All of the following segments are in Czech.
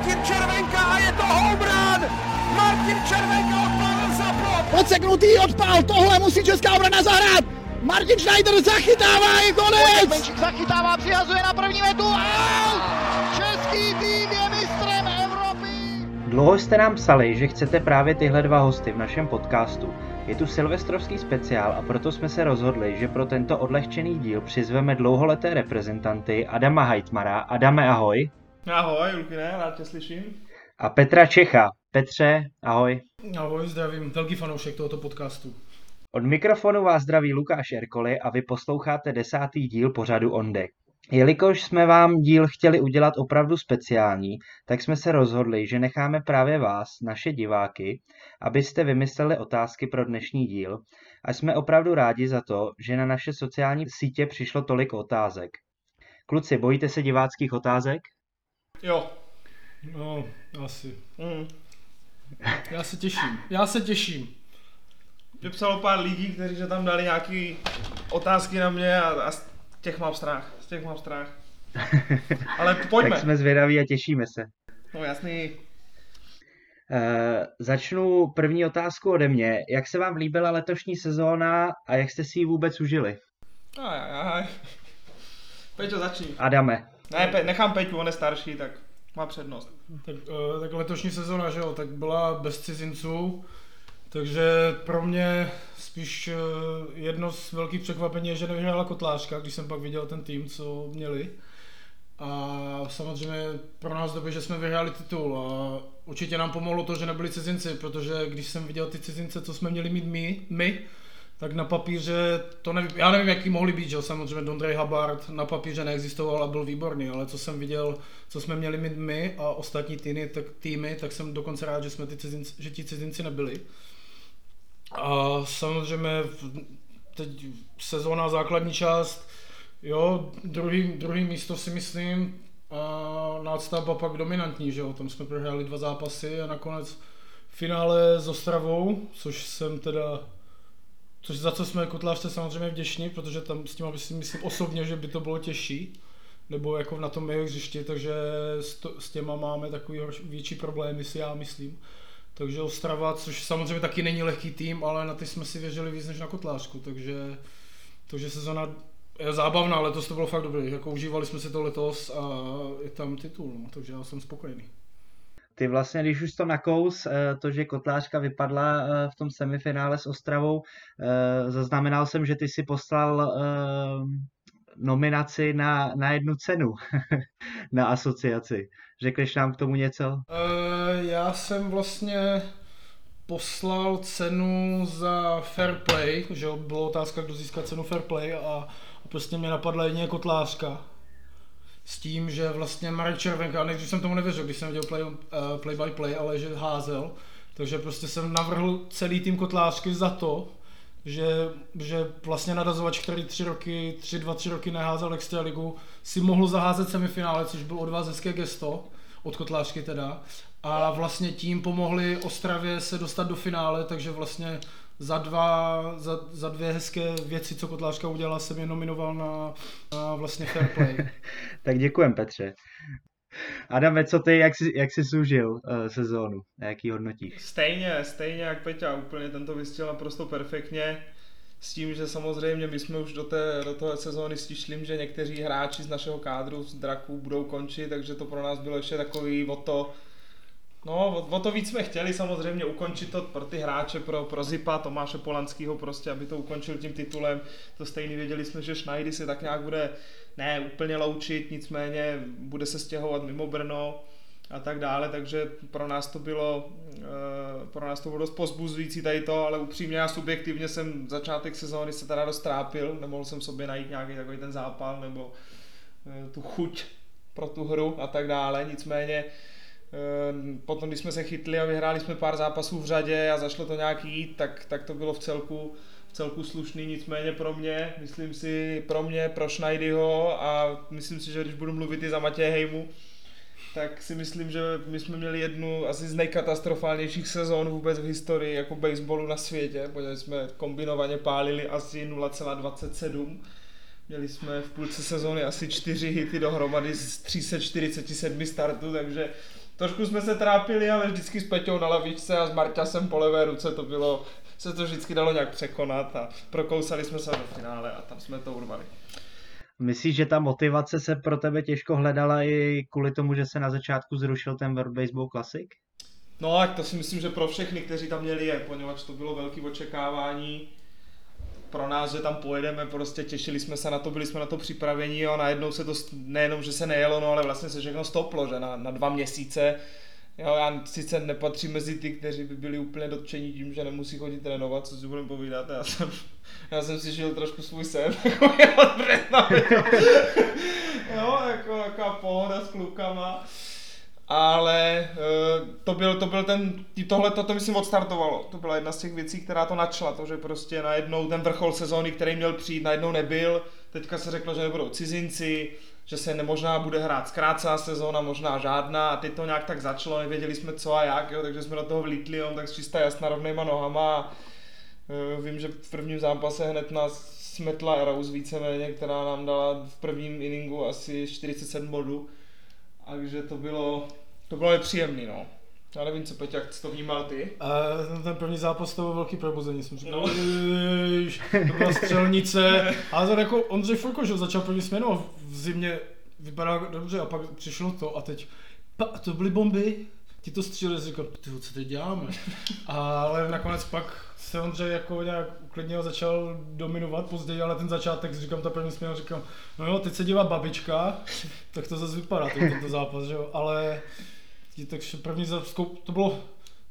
Martin Červenka a je to home run! Martin Červenka odpálil za plot! Podseknutý odpál, tohle musí česká obrana zahrát! Martin Schneider zachytává, je konec! Benčík zachytává, přihazuje na první metu. Out! Český tým je mistrem Evropy! Dlouho jste nám psali, že chcete právě tyhle dva hosty v našem podcastu. Je tu silvestrovský speciál a proto jsme se rozhodli, že pro tento odlehčený díl přizveme dlouholeté reprezentanty Adama Hajtmara. Adame, ahoj. Ahoj, Lukine, rád tě slyším. A Petra Čecha. Petře, ahoj. Ahoj, zdravím, velký fanoušek tohoto podcastu. Od mikrofonu vás zdraví Lukáš Erkoli a vy posloucháte desátý díl pořadu On Deck. Jelikož jsme vám díl chtěli udělat opravdu speciální, tak jsme se rozhodli, že necháme právě vás, naše diváky, abyste vymysleli otázky pro dnešní díl a jsme opravdu rádi za to, že na naše sociální sítě přišlo tolik otázek. Kluci, bojíte se diváckých otázek? Jo. No, asi. Mm. Já se těším, já se těším. Mě psalo pár lidí, kteří že tam dali nějaké otázky na mě a, a z těch mám strach. Z těch mám strach. Ale pojďme. Tak jsme zvědaví a těšíme se. No jasný. Uh, začnu první otázku ode mě. Jak se vám líbila letošní sezóna a jak jste si ji vůbec užili? Aj, aj, aj. Peťo, začni. Adame. Ne, pe, nechám Peťu, on je starší, tak má přednost. Tak, uh, tak letošní sezona, že jo, tak byla bez cizinců, takže pro mě spíš uh, jedno z velkých překvapení je, že nevyhrála Kotlářka, když jsem pak viděl ten tým, co měli. A samozřejmě pro nás dobře, že jsme vyhráli titul a určitě nám pomohlo to, že nebyli cizinci, protože když jsem viděl ty cizince, co jsme měli mít my, my tak na papíře, to nevím, já nevím, jaký mohli být, že samozřejmě Dondrej Habard na papíře neexistoval a byl výborný, ale co jsem viděl, co jsme měli mít my a ostatní týmy, tak, týmy, tak jsem dokonce rád, že jsme ty cizinci, že ti cizinci nebyli. A samozřejmě teď sezóna základní část, jo, druhý, druhý místo si myslím, a nástavba pak dominantní, že jo, tam jsme prohráli dva zápasy a nakonec finále s Ostravou, což jsem teda Což za co jsme Kotlářce samozřejmě vděční, protože tam s tím si myslím osobně, že by to bylo těžší, nebo jako na tom jeho hřišti, takže s, to, s těma máme takový větší problémy, si já myslím. Takže Ostrava, což samozřejmě taky není lehký tým, ale na ty jsme si věřili víc než na Kotlářku, takže, takže sezona je zábavná, letos to bylo fakt dobrý, jako užívali jsme si to letos a je tam titul, no, takže já jsem spokojený. Ty vlastně, když už to nakous, to, že Kotlářka vypadla v tom semifinále s Ostravou, zaznamenal jsem, že ty si poslal nominaci na, na jednu cenu na asociaci. Řekneš nám k tomu něco? Já jsem vlastně poslal cenu za fair play, že bylo otázka, kdo získá cenu fair play a prostě mě napadla jedině Kotlářka s tím, že vlastně Marek Červenka, než jsem tomu nevěřil, když jsem viděl play, uh, play by play, ale že házel, takže prostě jsem navrhl celý tým Kotlářky za to, že, že vlastně nadazovač, který tři roky, tři, dva, tři roky neházel extraligu, si mohl zaházet semifinále, což byl od vás hezké gesto, od Kotlářky teda. A vlastně tím pomohli Ostravě se dostat do finále, takže vlastně za, dva, za, za dvě hezké věci, co Kotlářka udělala, jsem je nominoval na, na vlastně fair play. tak děkujem Petře. Adame, co ty, jak jsi, jak jsi služil uh, sezónu? Na jaký hodnotíš? Stejně, stejně jak Peťa, úplně tento vystěl naprosto perfektně. S tím, že samozřejmě my jsme už do té, do té sezóny stišlím, že někteří hráči z našeho kádru z Draků budou končit, takže to pro nás bylo ještě takový o to, No, o, o to víc jsme chtěli samozřejmě ukončit to pro ty hráče, pro, pro Zipa, Tomáše Polanského prostě, aby to ukončil tím titulem. To stejný věděli jsme, že Schneidy se tak nějak bude ne úplně loučit, nicméně bude se stěhovat mimo Brno a tak dále, takže pro nás to bylo, eh, pro nás to bylo dost pozbuzující tady to, ale upřímně já subjektivně jsem začátek sezóny se teda dost trápil, nemohl jsem sobě najít nějaký takový ten zápal nebo eh, tu chuť pro tu hru a tak dále, nicméně potom, když jsme se chytli a vyhráli jsme pár zápasů v řadě a zašlo to nějak jít, tak, tak to bylo v celku, v celku slušný, nicméně pro mě, myslím si, pro mě, pro Schneidyho a myslím si, že když budu mluvit i za Matěje Hejmu, tak si myslím, že my jsme měli jednu asi z nejkatastrofálnějších sezón vůbec v historii jako baseballu na světě, protože jsme kombinovaně pálili asi 0,27. Měli jsme v půlce sezóny asi čtyři hity dohromady z 347 startů, takže trošku jsme se trápili, ale vždycky s Peťou na lavičce a s Marťasem po levé ruce to bylo, se to vždycky dalo nějak překonat a prokousali jsme se do finále a tam jsme to urvali. Myslíš, že ta motivace se pro tebe těžko hledala i kvůli tomu, že se na začátku zrušil ten World Baseball Classic? No, tak to si myslím, že pro všechny, kteří tam měli je, poněvadž to bylo velké očekávání pro nás, že tam pojedeme, prostě těšili jsme se na to, byli jsme na to připraveni a najednou se to, nejenom, že se nejelo, no, ale vlastně se všechno stoplo, že na, na dva měsíce Jo, já sice nepatřím mezi ty, kteří by byli úplně dotčení tím, že nemusí chodit trénovat, co si budeme povídat. Já jsem, já jsem si žil trošku svůj sen, jako od jo, jako taková pohoda s klukama. Ale uh, to byl, to byl ten, tohle to, to myslím odstartovalo. To byla jedna z těch věcí, která to načla, to, že prostě najednou ten vrchol sezóny, který měl přijít, najednou nebyl. Teďka se řeklo, že nebudou cizinci, že se nemožná bude hrát zkrácená sezóna, možná žádná a teď to nějak tak začalo, nevěděli jsme co a jak, jo, takže jsme do toho vlítli jo, tak čistá jasná rovnýma nohama a uh, vím, že v prvním zápase hned nás smetla Rose víceméně, která nám dala v prvním inningu asi 47 bodů, takže to bylo, to bylo nepříjemný, no. Já nevím, co Peťa, jak to vnímal ty? A ten první zápas to byl velký probuzení, jsem říkal, no. To byla střelnice, ale to jako Ondřej Furko, že začal první směnu a v zimě vypadá dobře a pak přišlo to a teď, pa, to byly bomby, ti to stříleli, říkal, ty co teď děláme? Ale nakonec pak se Ondřej jako nějak uklidně začal dominovat později, ale ten začátek, říkám, ta první směna, říkám, no jo, teď se dívá babička, tak to zase vypadá, tento zápas, že jo, ale takže první to bylo,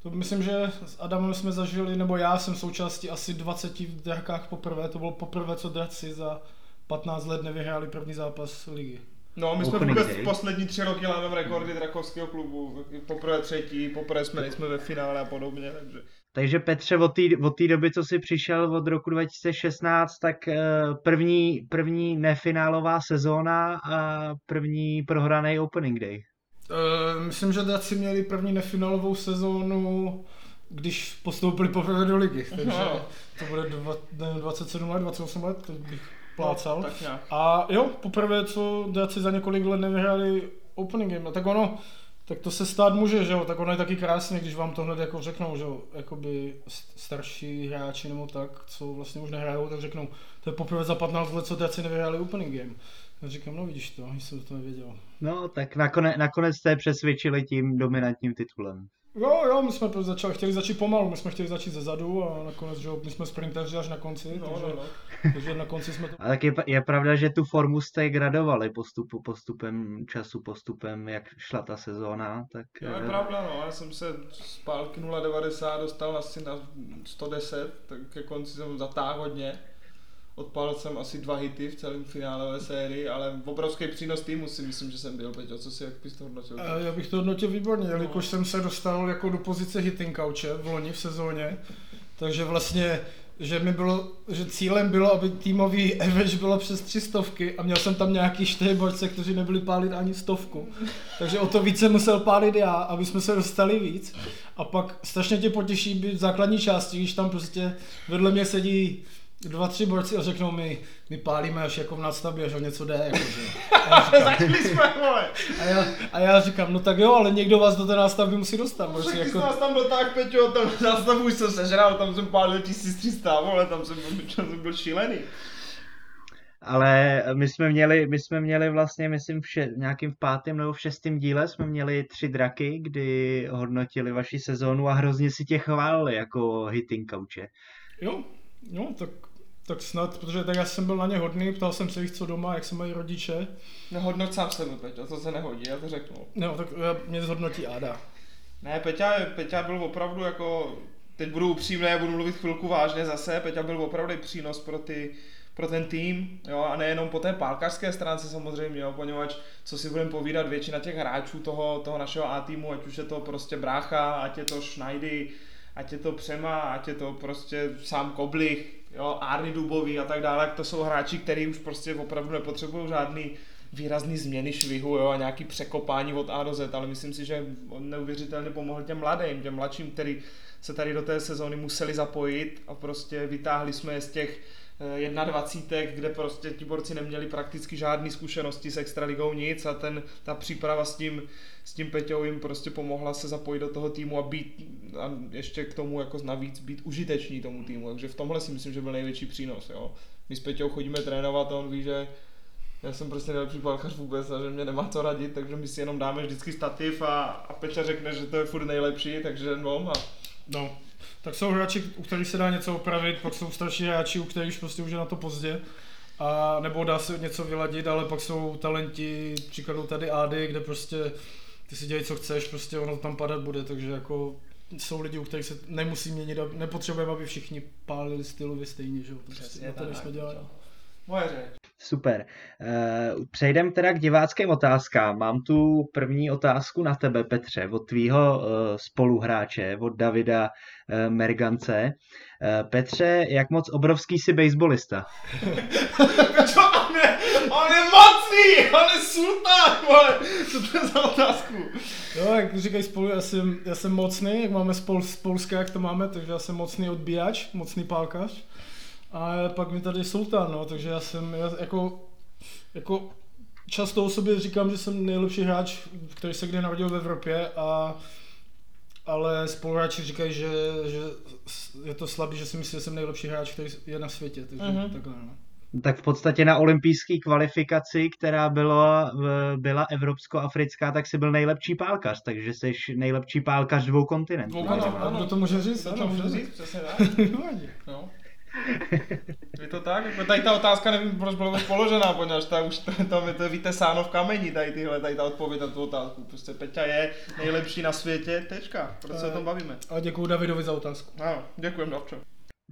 to myslím, že s Adamem jsme zažili, nebo já jsem součástí asi 20 v drakách poprvé, to bylo poprvé, co draci za 15 let nevyhráli první zápas ligy. No, my jsme vůbec poslední tři roky lámeme rekordy drakovského klubu. Poprvé třetí, poprvé jsme nejsme ve finále a podobně, takže... Takže Petře, od té od doby, co jsi přišel od roku 2016, tak eh, první, první nefinálová sezóna a první prohraný opening day. Uh, myslím, že Draci měli první nefinálovou sezónu, když postoupili poprvé do ligy. Takže to bude dva, ne, 27 let, 28 let, to bych plácal. No, a jo, poprvé, co Draci za několik let nevyhráli opening game. A tak ono, tak to se stát může, že jo, tak ono je taky krásně, když vám to hned jako řeknou, že jo, jakoby starší hráči nebo tak, co vlastně už nehrajou, tak řeknou, to je poprvé za 15 let, co Draci nevyhráli opening game. Já říkám, no vidíš to, jsem to nevěděl. No, tak nakonec, nakonec jste přesvědčili tím dominantním titulem. Jo, jo, my jsme začali, chtěli začít pomalu, my jsme chtěli začít ze zadu a nakonec, že my jsme sprinteři až na konci, no, takže, no, no. takže na konci jsme to... A tak je, je pravda, že tu formu jste gradovali postupu, postupem času, postupem, jak šla ta sezóna, tak... Jo, je pravda, no, já jsem se z pálky 0,90 dostal asi na 110, tak ke konci jsem zatáhl hodně. Odpálil jsem asi dva hity v celém finálové sérii, ale obrovský přínos týmu si myslím, že jsem byl, Peťo, co si, jak bys to hodnotil? Já bych to hodnotil výborně, no. jelikož jsem se dostal jako do pozice hitting couche v loni v sezóně, takže vlastně že mi bylo, že cílem bylo, aby týmový average bylo přes tři stovky a měl jsem tam nějaký čtyři borce, kteří nebyli pálit ani stovku. Takže o to více musel pálit já, aby jsme se dostali víc. A pak strašně tě potěší být v základní části, když tam prostě vedle mě sedí dva, tři borci a řeknou mi, my pálíme až jako v nadstavbě, až o něco jde. Jako, že. Začali jsme, vole. A já, a já říkám, no tak jo, ale někdo vás do té nástavby musí dostat. Však jako... jsi nás tam dotáhl, Peťo, tam nástavbu už jsem sežral, tam jsem pálil 1300, vole, tam jsem, tam jsem byl šílený. Ale my jsme měli, my jsme měli vlastně, myslím, v, še, v nějakým v pátém nebo v šestém díle jsme měli tři draky, kdy hodnotili vaši sezónu a hrozně si tě chválili jako hitting couche. Jo, jo, tak tak snad, protože tak já jsem byl na ně hodný, ptal jsem se jich, co doma, jak se mají rodiče. Nehodnoť sám sebe, Peťa, to se nehodí, já to řeknu. No, tak mě zhodnotí Áda. Ne, Peťa, Peťa byl opravdu jako, teď budu upřímný, budu mluvit chvilku vážně zase, Peťa byl opravdu přínos pro ty, pro ten tým, jo, a nejenom po té pálkařské stránce samozřejmě, jo, poněvadž, co si budeme povídat, většina těch hráčů toho, toho našeho A týmu, ať už je to prostě Brácha, ať je to Schneidy, ať je to Přema, ať je to prostě sám Koblich, jo, Arny Dubový a tak dále, to jsou hráči, kteří už prostě opravdu nepotřebují žádný výrazný změny švihu jo, a nějaký překopání od A do Z, ale myslím si, že on neuvěřitelně pomohl těm mladým, těm mladším, který se tady do té sezóny museli zapojit a prostě vytáhli jsme je z těch 21, kde prostě ti borci neměli prakticky žádné zkušenosti s extraligou nic a ten, ta příprava s tím, s tím Peťou jim prostě pomohla se zapojit do toho týmu a být a ještě k tomu jako navíc být užiteční tomu týmu, takže v tomhle si myslím, že byl největší přínos. Jo. My s Peťou chodíme trénovat a on ví, že já jsem prostě nejlepší palkař vůbec a že mě nemá co radit, takže my si jenom dáme vždycky stativ a, a Peťa řekne, že to je furt nejlepší, takže no a... No, tak jsou hráči, u kterých se dá něco opravit, pak jsou starší hráči, u kterých prostě už je na to pozdě. A nebo dá se něco vyladit, ale pak jsou talenti, příkladu tady Ady, kde prostě ty si dělej co chceš, prostě ono tam padat bude, takže jako jsou lidi, u kterých se nemusí měnit a nepotřebujeme, aby všichni pálili stylově stejně, že jo, to prostě na to nejsme dělali. Moje řeč. Super. Uh, přejdem teda k diváckým otázkám. Mám tu první otázku na tebe, Petře, od tvýho uh, spoluhráče, od Davida uh, Mergance. Petře, jak moc obrovský jsi baseballista? on, je, on je mocný, on je sultán, vole. Co to je za otázku? Jo, jak říkají spolu, já jsem, já jsem mocný, jak máme spol, z Polska, jak to máme, takže já jsem mocný odbíjač, mocný pálkař. A pak mi tady sultán, no, takže já jsem já jako, jako často o sobě říkám, že jsem nejlepší hráč, který se kdy narodil v Evropě a ale spoluhráči říkají, že, že je to slabý, že si myslí, že jsem nejlepší hráč, který je na světě, takže uh-huh. takhle no. Tak v podstatě na olympijské kvalifikaci, která byla, byla evropsko-africká, tak si byl nejlepší pálkař, takže jsi nejlepší pálkař dvou kontinentů. Ano, ano, ano, to může říct, to může říct, přesně tak. no. Je to tak? Jako tady ta otázka nevím, proč byla položená, poněvadž ta už to, to, to je vytesáno v kameni, tady tyhle, tady ta odpověď na tu otázku. Prostě Peťa je nejlepší na světě, tečka. Proč se o tom bavíme? A děkuji Davidovi za otázku. Ano, děkujem, Davčo.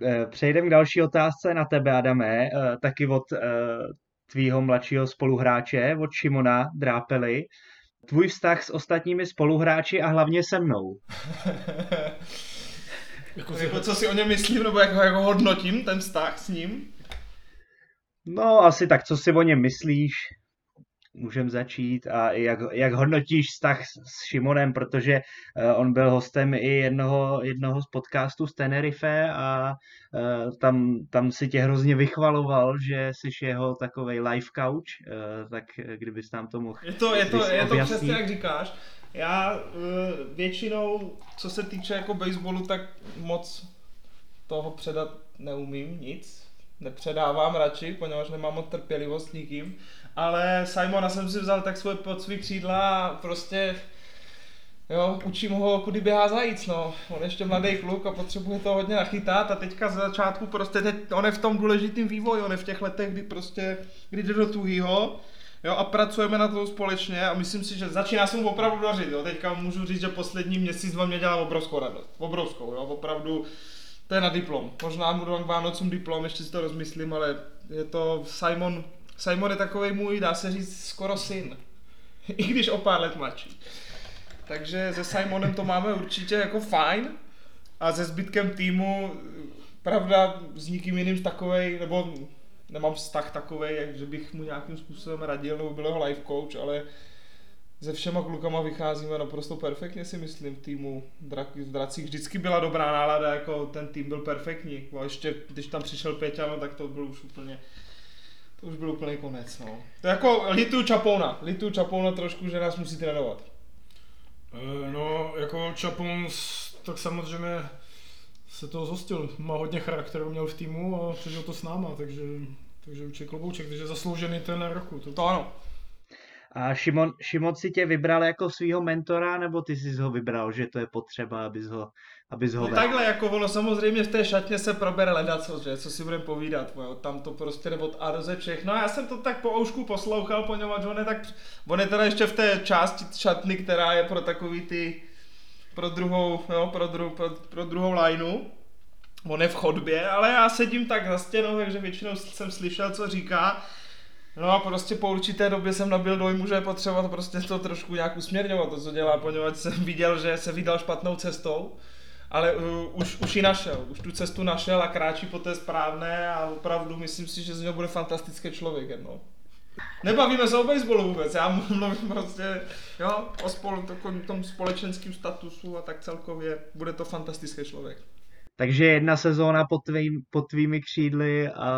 Eh, přejdeme k další otázce na tebe, Adame, eh, taky od eh, tvýho mladšího spoluhráče, od Šimona Drápely. Tvůj vztah s ostatními spoluhráči a hlavně se mnou. Jako, jako co si o něm myslím, nebo jako, jako hodnotím ten vztah s ním? No, asi tak, co si o něm myslíš, můžeme začít a jak, jak hodnotíš vztah s Šimonem, protože uh, on byl hostem i jednoho, jednoho z podcastů z Tenerife a uh, tam, tam si tě hrozně vychvaloval, že jsi jeho takový life couch, uh, tak kdybys tam to mohl Je to, je to, je to přesně jak říkáš. Já většinou, co se týče jako baseballu, tak moc toho předat neumím, nic. Nepředávám radši, poněvadž nemám moc trpělivost nikým ale Simona jsem si vzal tak svoje pod svý křídla a prostě Jo, učím ho, kudy běhá zajíc, no. On ještě mladý kluk a potřebuje to hodně nachytat a teďka z začátku prostě teď, on je v tom důležitém vývoji, on je v těch letech, kdy prostě, kdy jde do tuhýho, jo, a pracujeme na to společně a myslím si, že začíná se mu opravdu dařit, jo. Teďka můžu říct, že poslední měsíc vám mě dělá obrovskou radost, obrovskou, jo, opravdu, to je na diplom. Možná mu dám k Vánocům diplom, ještě si to rozmyslím, ale je to Simon Simon je takový můj, dá se říct, skoro syn. I když o pár let mladší. Takže se Simonem to máme určitě jako fajn. A se zbytkem týmu, pravda, s nikým jiným takovej, nebo nemám vztah takový, že bych mu nějakým způsobem radil, nebo byl jeho life coach, ale se všema klukama vycházíme naprosto perfektně si myslím v týmu v Dracích. Vždycky byla dobrá nálada, jako ten tým byl perfektní. A ještě když tam přišel Peťa, no, tak to byl už úplně to už byl úplný konec, no. To je jako litu Čapouna, litu Čapouna trošku, že nás musí trénovat. E, no, jako Čapoun, tak samozřejmě se toho zhostil. Má hodně charakteru, měl v týmu a přežil to s náma, takže, takže určitě klobouček, takže zasloužený ten roku. To, to ano. A Šimon, Šimon si tě vybral jako svého mentora, nebo ty jsi ho vybral, že to je potřeba, abys ho, abys ho no, takhle, jako ono samozřejmě v té šatně se probere ledaco, že, co si budeme povídat, jo, tam to prostě od A do Z všechno. A já jsem to tak po oušku poslouchal, poněvadž on je, tak, on je teda ještě v té části šatny, která je pro takový ty, pro druhou, jo, pro, dru, pro, pro druhou lineu. On je v chodbě, ale já sedím tak za stěnou, takže většinou jsem slyšel, co říká. No a prostě po určité době jsem nabil dojmu, že je potřeba to prostě to trošku nějak usměrňovat, to, co dělá, poněvadž jsem viděl, že se vydal špatnou cestou, ale uh, už, už ji našel, už tu cestu našel a kráčí po té správné a opravdu myslím si, že z něho bude fantastický člověk jednou. Nebavíme se o baseballu vůbec, já mluvím prostě jo, o spolu, tom společenském statusu a tak celkově bude to fantastický člověk. Takže jedna sezóna pod, tvým, pod tvými křídly a...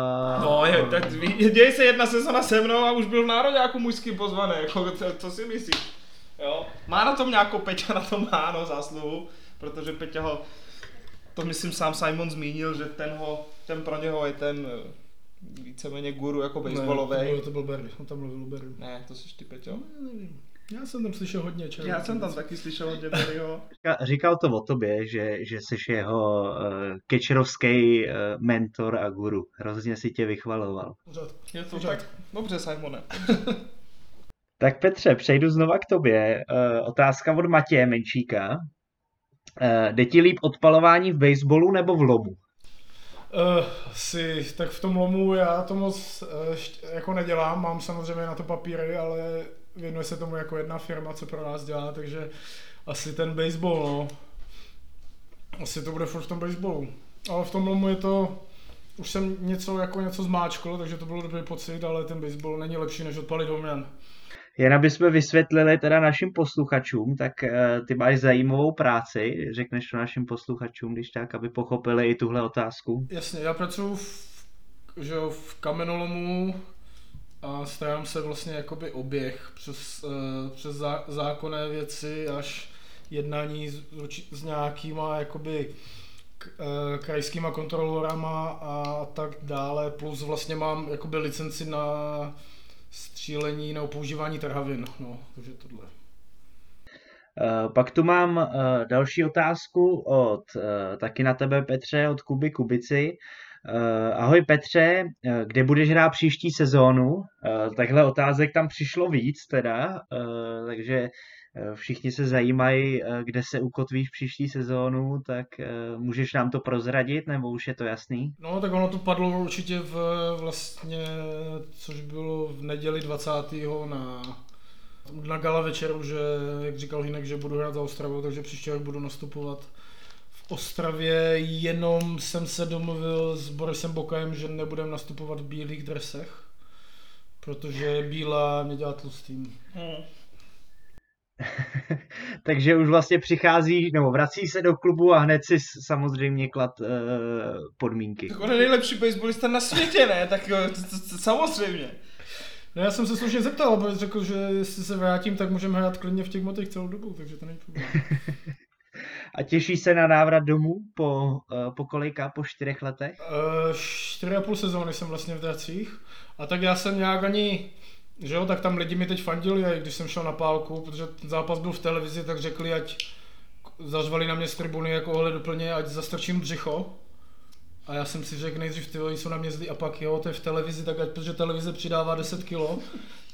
No, je, tak, děje se jedna sezona se mnou a už byl v národňáku mužský pozvaný, jako, to, to si myslíš? Jo. Má na tom nějakou Peťa, na tom má no, zásluhu, protože Peťa ho, to myslím sám Simon zmínil, že ten, ho, ten pro něho je ten víceméně guru jako baseballový. Ne, to byl, to byl Barry, on tam mluvil Barry. Ne, to jsi ty Peťo? Ne, nevím. Já jsem tam slyšel hodně čeho. Já jsem tam taky slyšel hodně Barryho. Říkal to o tobě, že, že jsi jeho uh, kečerovský uh, mentor a guru. Hrozně si tě vychvaloval. Pořád. Je to Pořád. tak. Dobře, Simone. Tak Petře, přejdu znova k tobě. Uh, otázka od Matěje Menšíka. Uh, jde ti líp odpalování v baseballu nebo v lobu? Uh, si, tak v tom lomu já to moc uh, jako nedělám, mám samozřejmě na to papíry, ale věnuje se tomu jako jedna firma, co pro nás dělá, takže asi ten baseball, no. Asi to bude furt v tom baseballu. Ale v tom lomu je to, už jsem něco jako něco zmáčkl, takže to bylo dobrý pocit, ale ten baseball není lepší než odpalit homěn. Jen aby jsme vysvětlili teda našim posluchačům, tak uh, ty máš zajímavou práci, řekneš to našim posluchačům, když tak, aby pochopili i tuhle otázku. Jasně, já pracuji v, že jo, v kamenolomu a starám se vlastně jakoby oběh přes, uh, přes zá, zákonné věci až jednání s, s nějakýma jakoby uh, krajskýma kontrolorama a tak dále, plus vlastně mám jakoby licenci na střílení nebo používání trhavin, no, takže tohle. Uh, pak tu mám uh, další otázku od uh, taky na tebe Petře, od Kuby Kubici. Ahoj Petře, kde budeš hrát příští sezónu? Takhle otázek tam přišlo víc teda, takže všichni se zajímají, uh, kde se ukotvíš příští sezónu, tak uh, můžeš nám to prozradit, nebo už je to jasný? No tak ono to padlo určitě v vlastně, což bylo v neděli 20. na na gala večeru, že, jak říkal Hinek, že budu hrát za Ostravu, takže příště rok budu nastupovat v Ostravě, jenom jsem se domluvil s Borisem Bokajem, že nebudem nastupovat v bílých dresech, protože bílá mě dělá tlustým. Hmm. Takže už vlastně přichází, nebo vrací se do klubu a hned si samozřejmě klad uh, podmínky. Tak on je nejlepší baseballista na světě, ne? Tak to, samozřejmě. No já jsem se slušně zeptal, protože řekl, že jestli se vrátím, tak můžeme hrát klidně v těch motech celou dobu, takže to není problém. A těší se na návrat domů po, uh, po kolika, po čtyřech letech? Uh, čtyři a půl sezóny jsem vlastně v Dracích. A tak já jsem nějak ani, že jo, tak tam lidi mi teď fandili, a když jsem šel na pálku, protože ten zápas byl v televizi, tak řekli, ať zařvali na mě z tribuny jako ohle doplně, ať zastrčím břicho. A já jsem si řekl nejdřív, ty jsou na mě zlí a pak jo, to je v televizi, tak ať, protože televize přidává 10 kilo,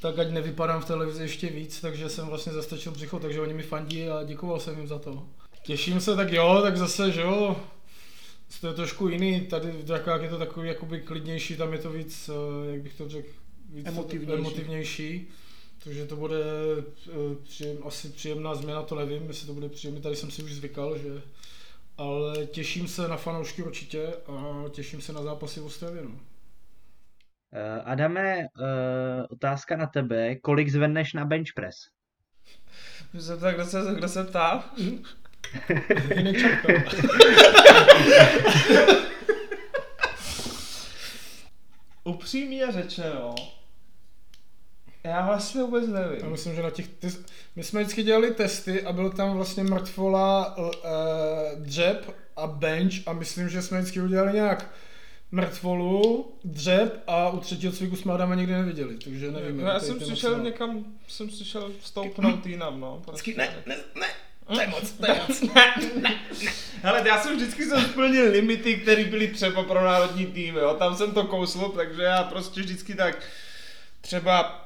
tak ať nevypadám v televizi ještě víc, takže jsem vlastně zastrčil břicho, takže oni mi fandí a děkoval jsem jim za to. Těším se, tak jo, tak zase, že jo, to je trošku jiný, tady v Drakách je to takový jakoby klidnější, tam je to víc, eh, jak bych to řekl, víc Emotivnější. emotivnější. Takže to bude eh, příjem, asi příjemná změna, to nevím, jestli to bude příjemné, tady jsem si už zvykal, že ale těším se na fanoušky určitě a těším se na zápasy v Ostravě. No. Uh, Adame, uh, otázka na tebe. Kolik zvedneš na bench press? Že se tak, kdo se, kdo se ptá? Jinak. Upřímně řečeno, já vlastně vůbec Já nevím. myslím, že na těch, ty, my jsme vždycky dělali testy a byl tam vlastně mrtvola, uh, dřep a bench a myslím, že jsme vždycky udělali nějak mrtvolu, dřep a u třetího cviku jsme Adama nikdy neviděli, takže nevím. No, já jsem přišel moc- někam, jsem přišel stoupnout jinam, no. Prostě. Ne, ne, ne, to je moc, to je moc. Hele, já jsem vždycky jsem splnil limity, které byly třeba pro národní tým, jo. Tam jsem to kousl, takže já prostě vždycky tak třeba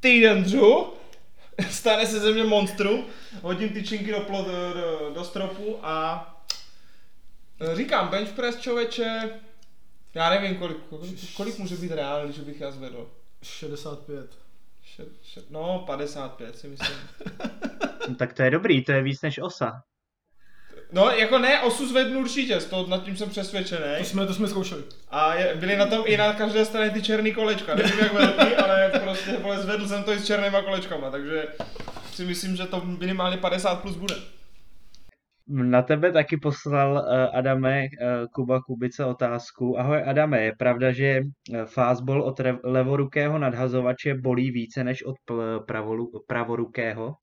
týden dřu, stane se ze mě monstrum, hodím tyčinky do, plot, do, do stropu a říkám, bench press člověče, já nevím, kolik, kolik, kolik může být reálný, že bych já zvedl. 65. Še, še, no, 55 si myslím. Tak to je dobrý, to je víc než osa. No, jako ne, osu zvednu určitě, z toho nad tím jsem přesvědčený. To jsme, to jsme zkoušeli. A je, byly na tom i na každé straně ty černý kolečka. Nevím jak velký, ale prostě vole, zvedl jsem to i s černýma kolečkama, takže si myslím, že to minimálně 50 plus bude. Na tebe taky poslal uh, Adame uh, Kuba Kubice otázku. Ahoj Adame, je pravda, že fastball od levorukého nadhazovače bolí více než od pravorukého?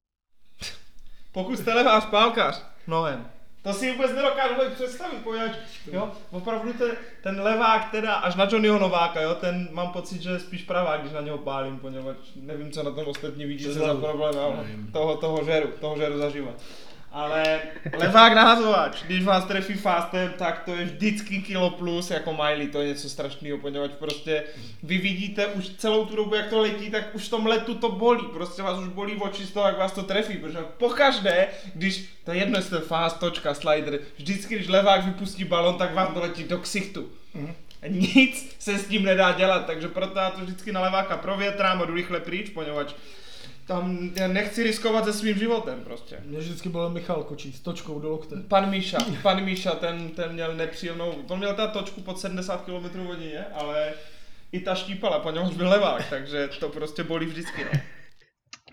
Pokud jste levá spálkař, mnohem. To si vůbec nedokážu představit, poněvadž, jo, opravdu ten, ten levák teda, až na Johnnyho Nováka, jo, ten mám pocit, že je spíš pravák, když na něho pálím, poněvadž nevím, co na tom ostatní vidí, co za problém, ale toho, toho žeru, toho žeru zažívat. Ale levák nahazovač, když vás trefí fastem, tak to je vždycky kilo plus jako Miley, to je něco strašného, poněvadž prostě vy vidíte už celou tu dobu, jak to letí, tak už v tom letu to bolí, prostě vás už bolí oči z toho, jak vás to trefí, protože pokaždé, když, to je jedno, jestli fast, točka, slider, vždycky, když levák vypustí balon, tak vám to letí do ksichtu. Mm. Nic se s tím nedá dělat, takže proto já to vždycky na leváka provětrám a jdu rychle pryč, poněvadž tam já nechci riskovat se svým životem prostě. Mě vždycky byl Michal Kočí s točkou do lokte. Pan Míša, pan Míša, ten, ten měl nepříjemnou, on měl ta točku pod 70 km hodině, ale i ta štípala, po něm byl levák, takže to prostě bolí vždycky. No.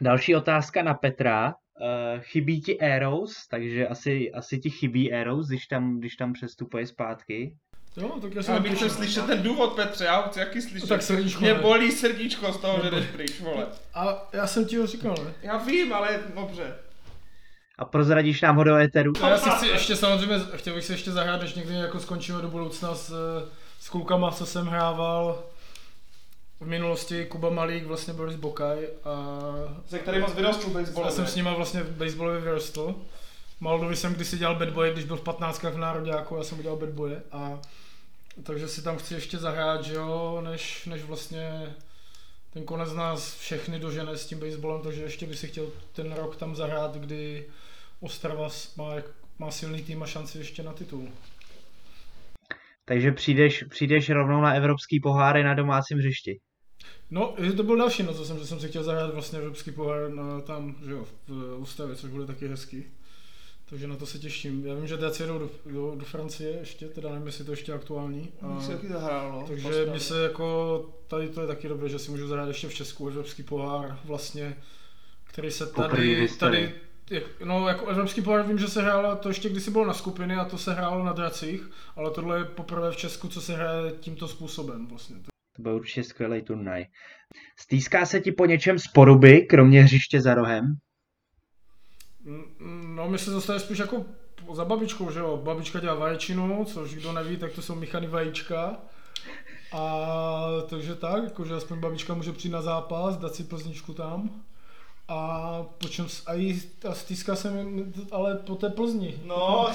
Další otázka na Petra. Uh, chybí ti Arrows, takže asi, asi ti chybí Arrows, když tam, když tam přestupuje zpátky. Jo, tak já jsem bych chtěl slyšet ten důvod, Petře, já chci jaký slyšet. tak srdíčko, Mě bolí srdíčko z toho, že jdeš pryč, vole. A já jsem ti ho říkal, ne? Já vím, ale dobře. A prozradíš nám ho do éteru? No, já si chci ještě samozřejmě, chtěl bych se ještě zahrát, než někdy jako skončíme do budoucna s, s klukama, co jsem hrával v minulosti Kuba Malík, vlastně Boris Bokaj a... Se kterým jsi vyrostl baseballově. Já jsem s nima vlastně baseballově vyrostl. Maldovi jsem kdysi dělal bad boye, když byl v 15 v Nároďáku, já jsem udělal bad boye a takže si tam chci ještě zahrát, že jo, než, než vlastně ten konec nás všechny dožene s tím baseballem, takže ještě by si chtěl ten rok tam zahrát, kdy Ostrava má, má silný tým a šanci ještě na titul. Takže přijdeš, přijdeš rovnou na evropský poháry na domácím hřišti. No, to byl další no, co jsem, že jsem si chtěl zahrát vlastně evropský pohár na, tam, že jo, v Ústavě, což bude taky hezký. Takže na to se těším. Já vím, že teď jedou do, do, do, Francie ještě, teda nevím, jestli to ještě aktuální. A, se taky zahrál, no. Takže mi se jako, tady to je taky dobré, že si můžu zahrát ještě v Česku Evropský pohár, vlastně, který se tady, tady, jak, no jako Evropský pohár vím, že se hrálo, to ještě kdysi bylo na skupiny a to se hrálo na dracích, ale tohle je poprvé v Česku, co se hraje tímto způsobem vlastně. To byl určitě skvělý turnaj. Stýská se ti po něčem z poruby, kromě hřiště za rohem? No, my se zase spíš jako za babičkou, že jo. Babička dělá vaječinu, což kdo neví, tak to jsou míchaný vajíčka. A takže tak, jakože aspoň babička může přijít na zápas, dát si plzničku tam. A počem, a, jí, a stýská se mi, ale po té Plzni. No,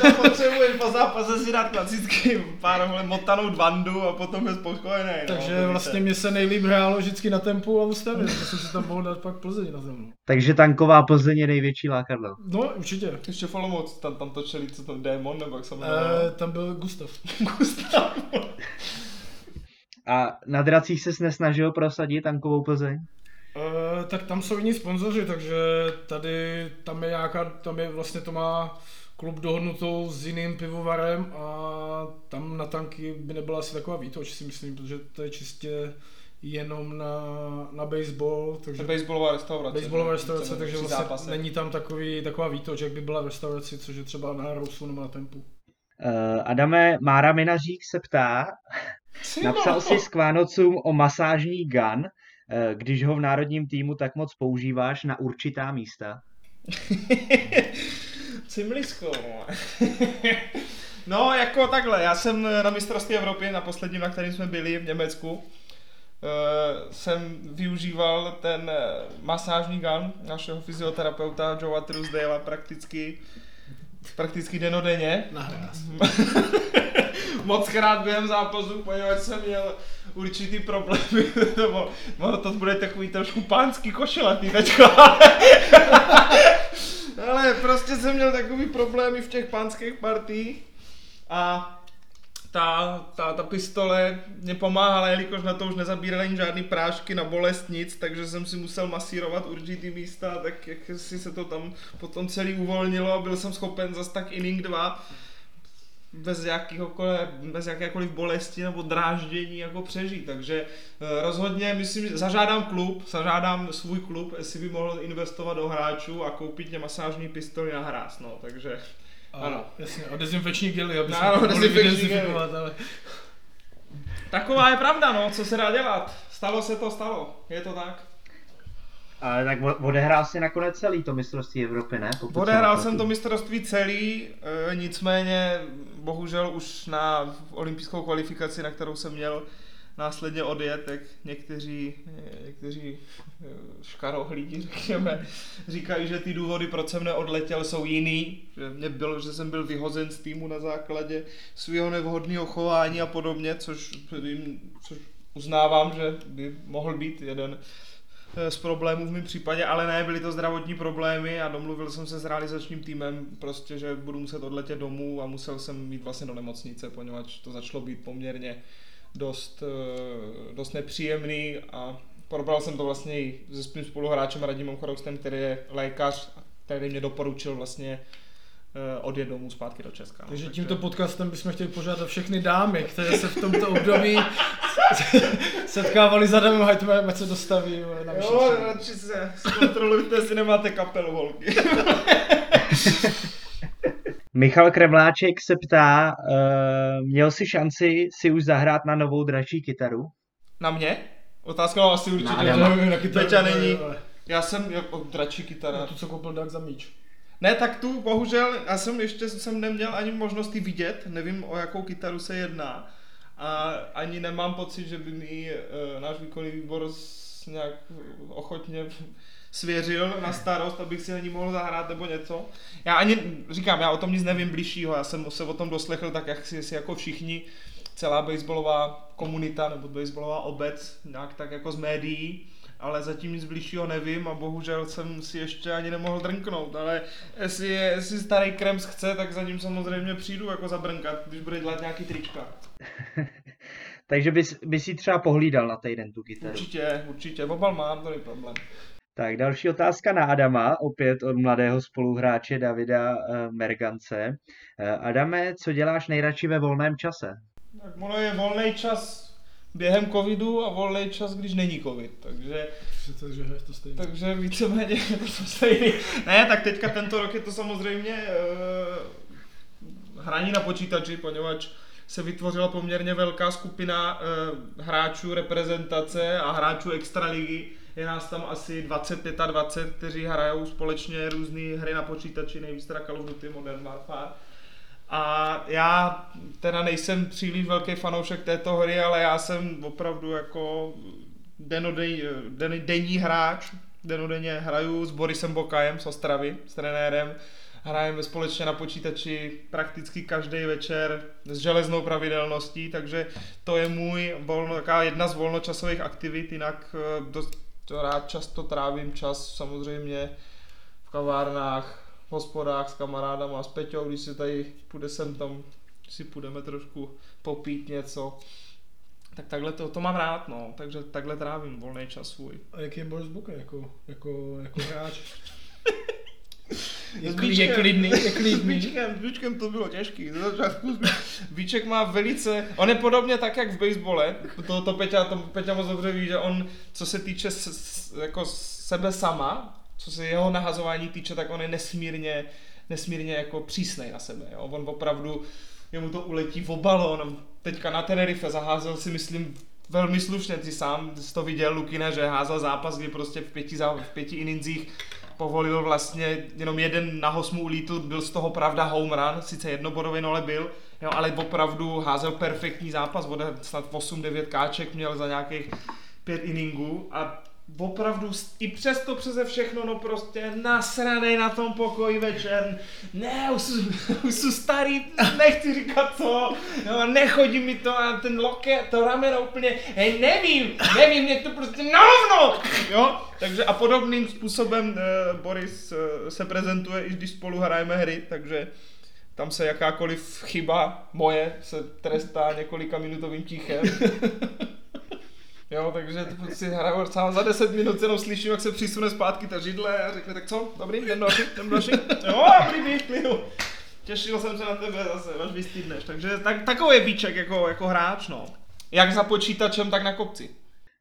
to potřebuješ po zápase si dát klasicky pár motanou dvandu a potom je spokojený. No, Takže no, vlastně mě se nejlíp hrálo vždycky na tempu a ústavě, že jsem si tam mohl dát pak Plzeň na zem. Takže tanková Plzeň je největší lákadlo. No, určitě. Ještě Falomouc, tam, tam točili, co tam, Démon, nebo jak se jmenuje? E, tam byl Gustav. Gustav. a na dracích se nesnažil prosadit tankovou Plzeň? Uh, tak tam jsou jiní sponzoři, takže tady tam je nějaká, tam je vlastně to má klub dohodnutou s jiným pivovarem a tam na tanky by nebyla asi taková výtoč, si myslím, protože to je čistě jenom na, na baseball. Takže, baseballová restaurace. Baseballová restaurace, takže vlastně zápase. není tam takový, taková výtoč, jak by byla v restauraci, což je třeba na Rousu nebo na Tempu. Uh, Adame, Mára Minařík se ptá, napsal si s Kvánocům o masážní gun, Eh, když ho v národním týmu tak moc používáš na určitá místa? Cimlisko. no, jako takhle, já jsem na mistrovství Evropy, na posledním, na kterým jsme byli v Německu, Uh, jsem využíval ten eh, masážní gun našeho fyzioterapeuta Joea Truesdale prakticky, prakticky denodenně. Moc krát během zápasu, poněvadž jsem měl určitý problémy, nebo no, to bude takový trošku pánský košelatý teďko, ale prostě jsem měl takový problémy v těch pánských partích a ta, ta, ta pistole mě pomáhala, jelikož na to už nezabírali žádný prášky na bolest, nic, takže jsem si musel masírovat určitý místa, tak jak si se to tam potom celý uvolnilo a byl jsem schopen zase tak inning 2 bez, bez jakékoliv bolesti nebo dráždění jako přežít. Takže eh, rozhodně myslím, že zažádám klub, zažádám svůj klub, jestli by mohl investovat do hráčů a koupit mě masážní pistoli na hráz. No. Takže A, Ano. Jasně, a dezinfekční gely, aby Ano, se mohli dezinfekční dezinfikovat, ale... Taková je pravda, no, co se dá dělat. Stalo se to, stalo. Je to tak. Ale tak odehrál si nakonec celý to mistrovství Evropy, ne? Pokud Odehrál jsem to mistrovství celý, e, nicméně bohužel už na olympijskou kvalifikaci, na kterou jsem měl následně odjet, tak někteří, e, někteří e, škarohlídi, řekněme, říkají, že ty důvody, proč jsem neodletěl, jsou jiný, že, mě bylo, že jsem byl vyhozen z týmu na základě svého nevhodného chování a podobně, což, což uznávám, že by mohl být jeden z problémů v mém případě, ale ne, byly to zdravotní problémy a domluvil jsem se s realizačním týmem, prostě, že budu muset odletět domů a musel jsem jít vlastně do nemocnice, poněvadž to začalo být poměrně dost, eh, dost nepříjemný a probral jsem to vlastně i se svým spoluhráčem Radimem Choroustem, který je lékař, který mě doporučil vlastně eh, odjet domů zpátky do Česka. no. Takže tímto podcastem bychom chtěli požádat všechny dámy, které se v tomto období setkávali s Adamem Heitmanem, ať se dostaví na Jo, radši se zkontrolujte, jestli nemáte kapelu, holky. Michal Kremláček se ptá, uh, měl jsi šanci si už zahrát na novou dračí kytaru? Na mě? Otázka no, asi určitě, Na že. Nevím, na kytaru, Peťa není. Já jsem jako dračí kytara. Na tu, co koupil Doug za míč. Ne, tak tu bohužel, já jsem ještě jsem neměl ani možnost ji vidět, nevím o jakou kytaru se jedná. A ani nemám pocit, že by mi e, náš výkonný výbor s, nějak ochotně svěřil na starost, abych si na ní mohl zahrát nebo něco. Já ani, říkám, já o tom nic nevím blížšího, já jsem se o tom doslechl tak, jak si, si jako všichni, celá baseballová komunita nebo baseballová obec, nějak tak jako z médií, ale zatím nic blížšího nevím a bohužel jsem si ještě ani nemohl drnknout, ale jestli, je, jestli starý Krems chce, tak za ním samozřejmě přijdu jako zabrnkat, když bude dělat nějaký trička. Takže bys, bys si třeba pohlídal na týden tu kytaru. Určitě, určitě, obal mám, to není problém. Tak další otázka na Adama, opět od mladého spoluhráče Davida uh, Mergance. Uh, Adame, co děláš nejradši ve volném čase? Tak ono je volný čas během covidu a volný čas, když není covid, takže Takže je to stejné. Takže víceméně je to stejný. Ne, tak teďka tento rok je to samozřejmě uh, hraní na počítači, poněvadž se vytvořila poměrně velká skupina uh, hráčů reprezentace a hráčů extraligy. Je nás tam asi 20-25, kteří hrajou společně různé hry na počítači, nejvíc teda Call of Duty Modern Warfare. A já teda nejsem příliš velký fanoušek této hry, ale já jsem opravdu jako denodej, den, denní hráč. Denodenně hraju s Borisem Bokajem z Ostravy, s trenérem. Hrajeme společně na počítači prakticky každý večer s železnou pravidelností, takže to je můj volno, taková jedna z volnočasových aktivit, jinak eh, dost rád často trávím čas samozřejmě v kavárnách, hospodách s kamarádama, s Peťou, když si tady půjde sem tam, si půjdeme trošku popít něco. Tak takhle to, to mám rád, no, takže takhle trávím volný čas svůj. A jaký je Boris Buka jako, jako, jako hráč? Je, S kli- je klidný, je S klidný. Bíčkem, s Bíčkem to bylo těžký. Ze začátku Bíček má velice, on je podobně tak, jak v basebole, to, to Peťa, to Peťa moc dobře ví, že on, co se týče s, s, jako sebe sama, co se jeho nahazování týče, tak on je nesmírně, nesmírně jako přísnej na sebe. Jo? On opravdu, jemu to uletí v balón. Teďka na Tenerife zaházel si, myslím, velmi slušně, ty sám jsi to viděl, Lukina, že házel zápas, kdy prostě v pěti, v pěti inningsích povolil vlastně jenom jeden na hosmu ulítl, byl z toho pravda home run, sice jednobodový, no ale byl, jo, ale opravdu házel perfektní zápas, ode snad 8-9 káček měl za nějakých pět inningů a opravdu i přesto přeze všechno, no prostě nasranej na tom pokoji večer, ne, už jsou, už jsou starý, nechci říkat co, no, nechodí mi to a ten loket, to rameno úplně, hej, nevím, nevím, mě to prostě na hovno, jo, takže a podobným způsobem uh, Boris uh, se prezentuje, i když spolu hrajeme hry, takže tam se jakákoliv chyba moje se trestá několika minutovým tichem. Jo, takže to si hraju sám za 10 minut jenom slyším, jak se přisune zpátky ta židle a řekne, tak co, dobrý, jdem další, jdem další. Jo, dobrý, běž, klidu. Těšil jsem se na tebe zase, až vystydneš. Takže tak, takový Bíček jako, jako hráč, no. Jak za počítačem, tak na kopci.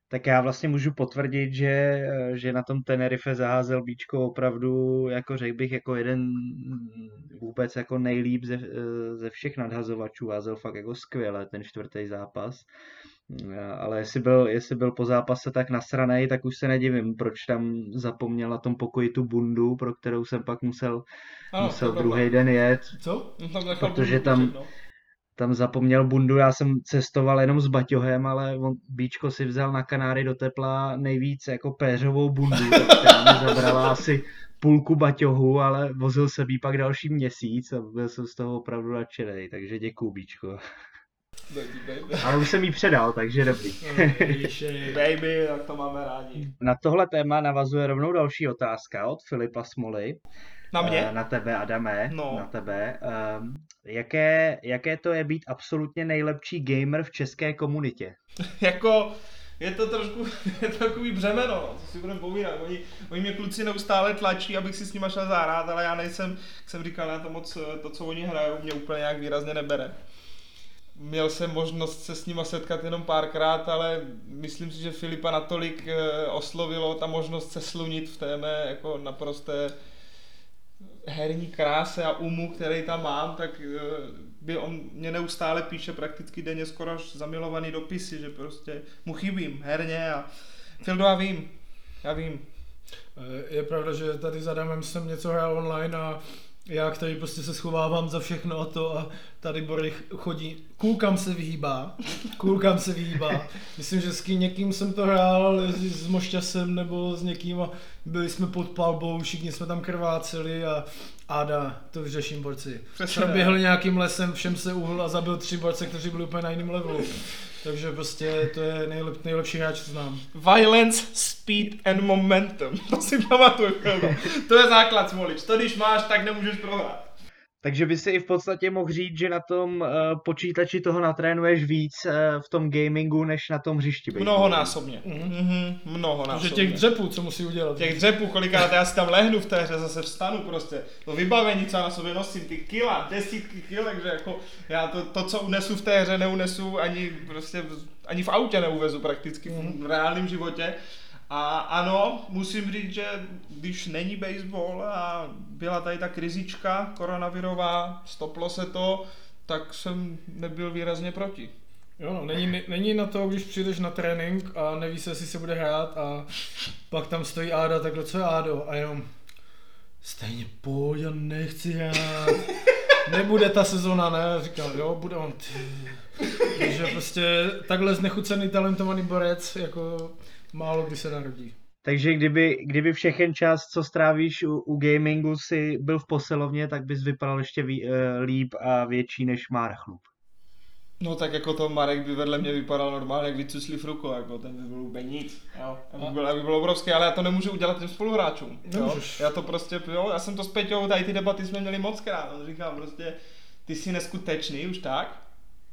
Tak já vlastně můžu potvrdit, že, že na tom Tenerife zaházel Bíčko opravdu, jako řekl bych, jako jeden vůbec jako nejlíp ze, ze všech nadhazovačů. Házel fakt jako skvěle ten čtvrtý zápas. Ale jestli byl, jestli byl po zápase tak nasranej, tak už se nedivím, proč tam zapomněl na tom pokoji tu bundu, pro kterou jsem pak musel, ano, musel druhý den jet. Co? No, tam protože tam, no tam zapomněl bundu, já jsem cestoval jenom s baťohem, ale on, Bíčko si vzal na Kanáry do tepla nejvíc jako péřovou bundu, která mi zabrala asi půlku baťohu, ale vozil se pak další měsíc a byl jsem z toho opravdu nadšený, takže děkuju Bíčko. Ale už jsem jí předal, takže dobrý. baby, tak to máme rádi. Na tohle téma navazuje rovnou další otázka od Filipa Smoly. Na mě? Eh, na tebe, Adame. No. Na tebe. Um, jaké, jaké to je být absolutně nejlepší gamer v české komunitě? jako, je to trošku, je to takový břemeno, no, co si budeme povídat. Oni, oni mě kluci neustále tlačí, abych si s nimi šel zahrát, ale já nejsem, jak jsem říkal, na to moc, to, co oni hrajou, mě úplně nějak výrazně nebere. Měl jsem možnost se s nima setkat jenom párkrát, ale myslím si, že Filipa natolik eh, oslovilo ta možnost se slunit v té mé jako naprosté herní kráse a umu, který tam mám, tak eh, by on mě neustále píše prakticky denně skoro až zamilovaný dopisy, že prostě mu chybím herně a Fildo, já vím, já vím. Eh, je pravda, že tady za Damem jsem něco hrál online a já, který prostě se schovávám za všechno a to a tady Borich chodí, kůlkam se vyhýbá, kůlkam se vyhýbá. Myslím, že s někým jsem to hrál, s Mošťasem nebo s někým a byli jsme pod palbou, všichni jsme tam krváceli a Áda, to vyřeším borci. Proběhl nějakým lesem, všem se uhl a zabil tři borce, kteří byli úplně na jiném levelu. Takže prostě to je nejlep, nejlepší hráč, co znám. Violence, speed and momentum. To si pamatuju. to je základ, Smolič. To když máš, tak nemůžeš prohrát. Takže by si i v podstatě mohl říct, že na tom uh, počítači toho natrénuješ víc uh, v tom gamingu, než na tom hřišti. Mnohonásobně. Mm-hmm. Mnohonásobně. Že těch dřepů, co musí udělat. Těch dřepů, kolikrát já si tam lehnu v té hře, zase vstanu prostě. To vybavení, co já na sobě nosím, ty kila, desítky kil, takže jako já to, to, co unesu v té hře, neunesu ani prostě ani v autě neuvezu prakticky mm-hmm. v reálném životě. A ano, musím říct, že když není baseball a byla tady ta krizička koronavirová, stoplo se to, tak jsem nebyl výrazně proti. Jo, no, není, není na to, když přijdeš na trénink a neví se, jestli se bude hrát a pak tam stojí Áda, takhle co je Ádo a jenom stejně pojď, já nechci hrát. Nebude ta sezona, ne? Říkal, jo, bude on. Takže prostě takhle znechucený talentovaný borec, jako málo kdy se narodí. Takže kdyby, kdyby všechen čas, co strávíš u, u gamingu, si byl v posilovně, tak bys vypadal ještě ví, uh, líp a větší než Marek Chlup. No tak jako to Marek by vedle mě vypadal normálně jak vycuslí fruko, jako ten by byl úplně nic, jo. Já by byl, já by byl obrovský, ale já to nemůžu udělat těm spoluhráčům, jo. Já to prostě, jo, já jsem to s Peťou, tady ty debaty jsme měli moc krát, on říkal prostě, ty jsi neskutečný už tak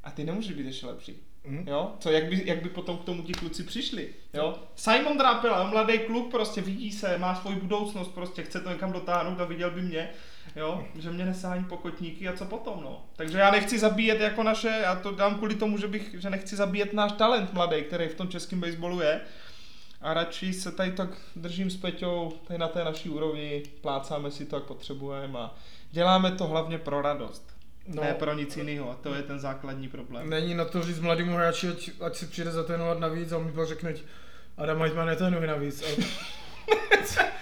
a ty nemůžeš být ještě lepší. Mm. Jo? Co, jak by, jak by potom k tomu ti kluci přišli? Jo? Simon Drapela, mladý kluk, prostě vidí se, má svoji budoucnost, prostě chce to někam dotáhnout a viděl by mě, jo? že mě nesání pokotníky a co potom, no. Takže já nechci zabíjet jako naše, já to dám kvůli tomu, že, bych, že nechci zabíjet náš talent mladý, který v tom českém baseballu je. A radši se tady tak držím s Peťou, tady na té naší úrovni, plácáme si to, jak potřebujeme a děláme to hlavně pro radost. No, ne pro nic jiného, a to je ten základní problém. Není na to říct mladému hráči, ať, ať si přijde zatrénovat navíc a on mi pak řekne, Adam ať má netrénuje navíc. A...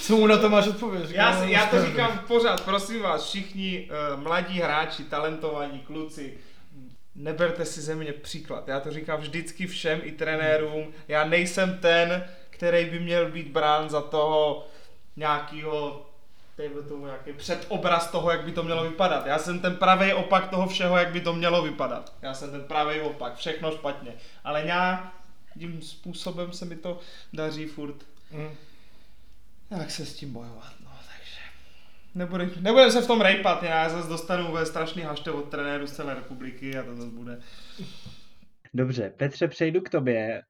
Co mu na to máš odpověď? Já, si, já to říkám pořád, prosím vás, všichni uh, mladí hráči, talentovaní kluci, neberte si ze mě příklad. Já to říkám vždycky všem i trenérům. Já nejsem ten, který by měl být brán za toho nějakého dejme tomu nějaký předobraz toho, jak by to mělo vypadat. Já jsem ten pravý opak toho všeho, jak by to mělo vypadat. Já jsem ten pravý opak, všechno špatně. Ale nějakým způsobem se mi to daří furt. Mm. Jak se s tím bojovat, no, takže... Nebude, nebudem se v tom rejpat, já zase dostanu ve strašný hašte od trenéru z celé republiky a to zase bude. Dobře, Petře, přejdu k tobě.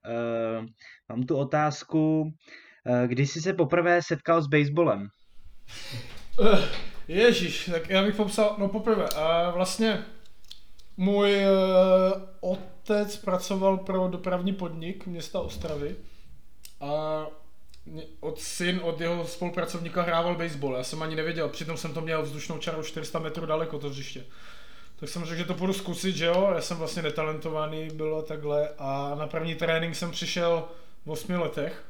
Uh, mám tu otázku. Uh, kdy jsi se poprvé setkal s baseballem? Uh, Ježíš, tak já bych popsal, no poprvé, uh, vlastně můj uh, otec pracoval pro dopravní podnik města Ostravy a od syn od jeho spolupracovníka hrával baseball. Já jsem ani nevěděl, přitom jsem to měl vzdušnou čarou 400 metrů daleko to hřiště. Tak jsem řekl, že to půjdu zkusit, že jo, já jsem vlastně netalentovaný, bylo takhle a na první trénink jsem přišel v 8 letech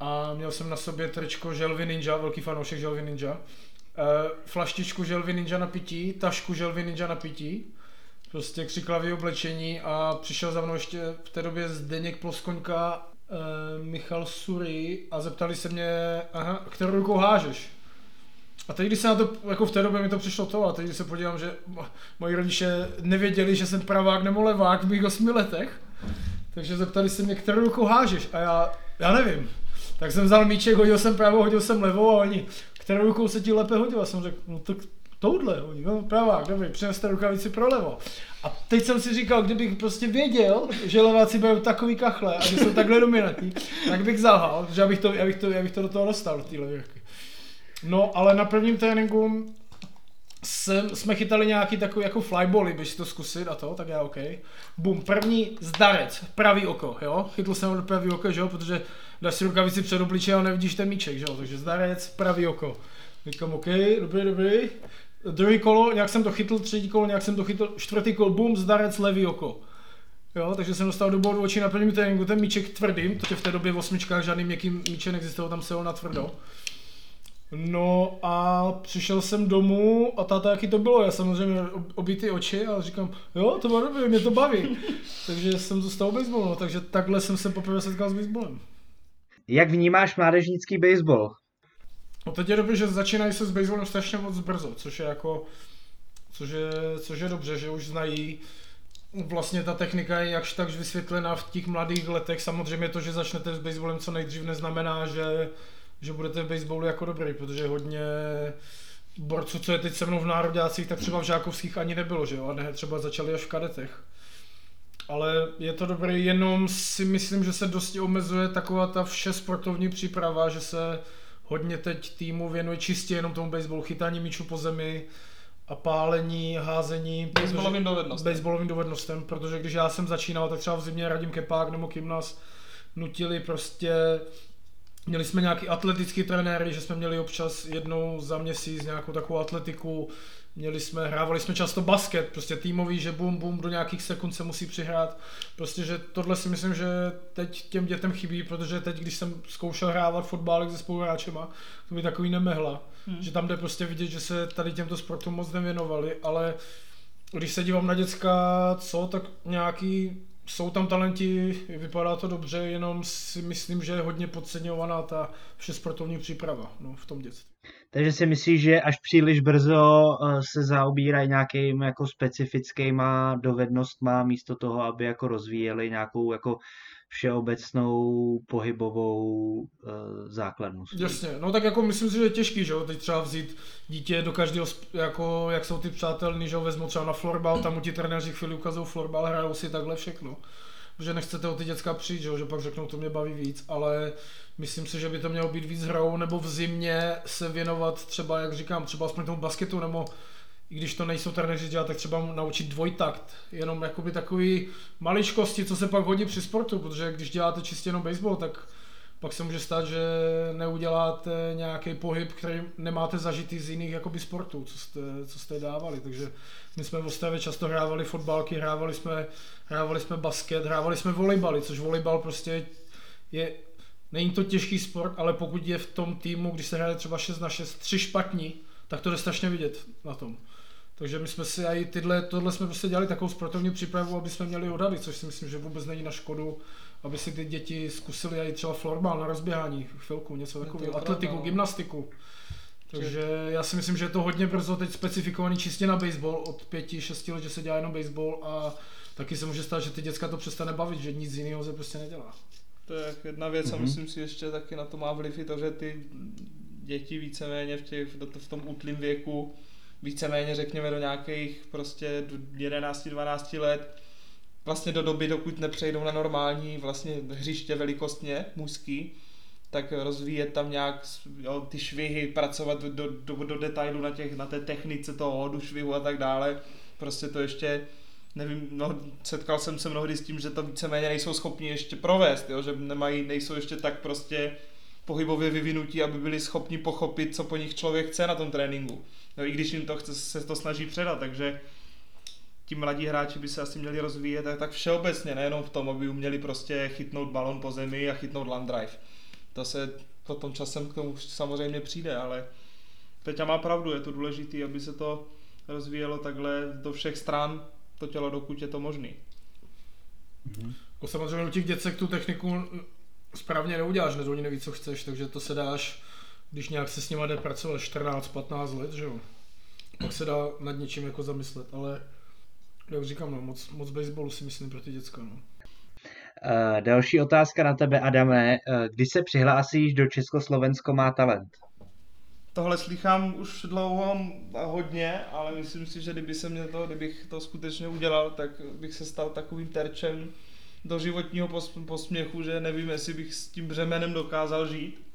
a měl jsem na sobě tričko Želvy Ninja, velký fanoušek Želvy Ninja, uh, flaštičku Želvy Ninja na pití, tašku Želvy Ninja na pití, prostě křiklavý oblečení a přišel za mnou ještě v té době Zdeněk Ploskoňka, uh, Michal Sury a zeptali se mě, aha, kterou rukou hážeš? A teď, když se na to, jako v té době mi to přišlo to, a teď, když se podívám, že moji rodiče nevěděli, že jsem pravák nebo levák v mých osmi letech, takže zeptali se mě, kterou rukou hážeš? A já, já nevím. Tak jsem vzal míček, hodil jsem pravou, hodil jsem levou a oni, kterou rukou se ti lépe hodil? A jsem řekl, no tak touhle, oni, no pravák, dobrý, přineste rukavici pro levo. A teď jsem si říkal, kdybych prostě věděl, že leváci budou takový kachle a že jsou takhle dominantní, tak bych zahal, že abych to, abych to, abych to do toho dostal, do té. No, ale na prvním tréninku jsem, jsme chytali nějaký takový jako flybally, běž to zkusit a to, tak já OK. Bum, první zdarec, pravý oko, jo, chytl jsem ho do pravý oko, že jo, protože dáš si rukavici před obliče a nevidíš ten míček, že jo, takže zdarec, pravý oko. Říkám OK, dobrý, dobrý. Druhý kolo, nějak jsem to chytl, třetí kolo, nějak jsem to chytl, čtvrtý kolo, bum, zdarec, levý oko. Jo, takže jsem dostal do bodu očí na prvním tréninku ten míček tvrdým, protože v té době v osmičkách žádný měkký míček neexistoval, tam se ho na tvrdo. No a přišel jsem domů a táta, jaký to bylo, já samozřejmě obity oči a říkám, jo, to bylo dobré, mě to baví. takže jsem zůstal baseball, no, takže takhle jsem se poprvé setkal s baseballem. Jak vnímáš mládežnický baseball? No teď je dobré, že začínají se s baseballem strašně moc brzo, což je jako, což je, což je dobře, že už znají vlastně ta technika je jakž takž vysvětlená v těch mladých letech. Samozřejmě to, že začnete s baseballem co nejdřív neznamená, že že budete v baseballu jako dobrý, protože hodně borců, co je teď se mnou v nároďácích, tak třeba v žákovských ani nebylo, že jo, a ne, třeba začali až v kadetech. Ale je to dobrý, jenom si myslím, že se dosti omezuje taková ta vše sportovní příprava, že se hodně teď týmu věnuje čistě jenom tomu baseballu, chytání míču po zemi a pálení, házení. Baseballovým dovednostem. Baseballovým dovednostem, protože když já jsem začínal, tak třeba v zimě Radim Kepák nebo Kim nás nutili prostě Měli jsme nějaký atletický trenéry, že jsme měli občas jednou za měsíc nějakou takovou atletiku, měli jsme, hrávali jsme často basket, prostě týmový, že bum bum do nějakých sekund se musí přihrát. Prostě, že tohle si myslím, že teď těm dětem chybí, protože teď, když jsem zkoušel hrávat fotbálek se spoluhráčema, to by takový nemehla. Hmm. Že tam jde prostě vidět, že se tady těmto sportům moc nevěnovali, ale když se dívám na děcka, co, tak nějaký jsou tam talenti, vypadá to dobře, jenom si myslím, že je hodně podceňovaná ta vše sportovní příprava no, v tom dětství. Takže si myslíš, že až příliš brzo eh, se zaobírají nějakým jako specifickýma dovednostma místo toho, aby jako rozvíjeli nějakou jako všeobecnou pohybovou uh, základnu. Jasně, no tak jako myslím si, že je těžký, že jo, teď třeba vzít dítě do každého, jako jak jsou ty přátelní, že ho vezmu třeba na florbal, tam mu ti trenéři chvíli ukazují florbal, hrajou si takhle všechno. Protože nechcete o ty děcka přijít, že, že pak řeknou, to mě baví víc, ale myslím si, že by to mělo být víc hrou, nebo v zimě se věnovat třeba, jak říkám, třeba aspoň tomu basketu, nebo i když to nejsou trenéři dělat, tak třeba naučit dvojtakt. Jenom jakoby takový maličkosti, co se pak hodí při sportu, protože když děláte čistě jenom baseball, tak pak se může stát, že neuděláte nějaký pohyb, který nemáte zažitý z jiných jakoby sportů, co jste, co jste dávali. Takže my jsme v Ostravě často hrávali fotbalky, hrávali jsme, hrávali jsme basket, hrávali jsme volejbaly, což volejbal prostě je, není to těžký sport, ale pokud je v tom týmu, když se hraje třeba 6 na 6, tři špatní, tak to jde strašně vidět na tom. Takže my jsme si i tyhle, tohle jsme prostě dělali takovou sportovní přípravu, aby jsme měli odhady, což si myslím, že vůbec není na škodu, aby si ty děti zkusili i třeba florbal na rozběhání, chvilku, něco takového, atletiku, no. gymnastiku. Takže já si myslím, že je to hodně brzo teď specifikovaný čistě na baseball, od pěti, šesti let, že se dělá jenom baseball a taky se může stát, že ty děcka to přestane bavit, že nic jiného se prostě nedělá. To je jedna věc mm-hmm. a mhm. myslím si ještě taky na to má vliv i to, že ty děti víceméně v, těch, v tom útlým věku víceméně řekněme do nějakých prostě 11-12 let, vlastně do doby, dokud nepřejdou na normální vlastně hřiště velikostně mužský, tak rozvíjet tam nějak jo, ty švihy, pracovat do, do, do detailu na, těch, na té technice toho hodu švihu a tak dále. Prostě to ještě nevím, no, setkal jsem se mnohdy s tím, že to víceméně nejsou schopni ještě provést, jo, že nemají, nejsou ještě tak prostě pohybově vyvinutí, aby byli schopni pochopit, co po nich člověk chce na tom tréninku. No, I když jim to chce, se to snaží předat, takže ti mladí hráči by se asi měli rozvíjet tak, tak všeobecně, nejenom v tom, aby uměli prostě chytnout balon po zemi a chytnout land drive. To se potom časem k tomu samozřejmě přijde, ale Peťa má pravdu, je to důležité, aby se to rozvíjelo takhle do všech stran, to tělo, dokud je to možný. Mm-hmm. Samozřejmě u těch děcek tu techniku správně neuděláš, hned oni neví, co chceš, takže to se dáš, když nějak se s nima jde pracovat 14-15 let, že jo. Pak se dá nad něčím jako zamyslet, ale jak říkám, no, moc, moc baseballu si myslím pro ty děcka. No. Uh, další otázka na tebe, Adame. Uh, kdy se přihlásíš do Československo má talent? Tohle slychám už dlouho a hodně, ale myslím si, že kdyby se mě to, kdybych to skutečně udělal, tak bych se stal takovým terčem do životního posměchu, že nevím, jestli bych s tím břemenem dokázal žít.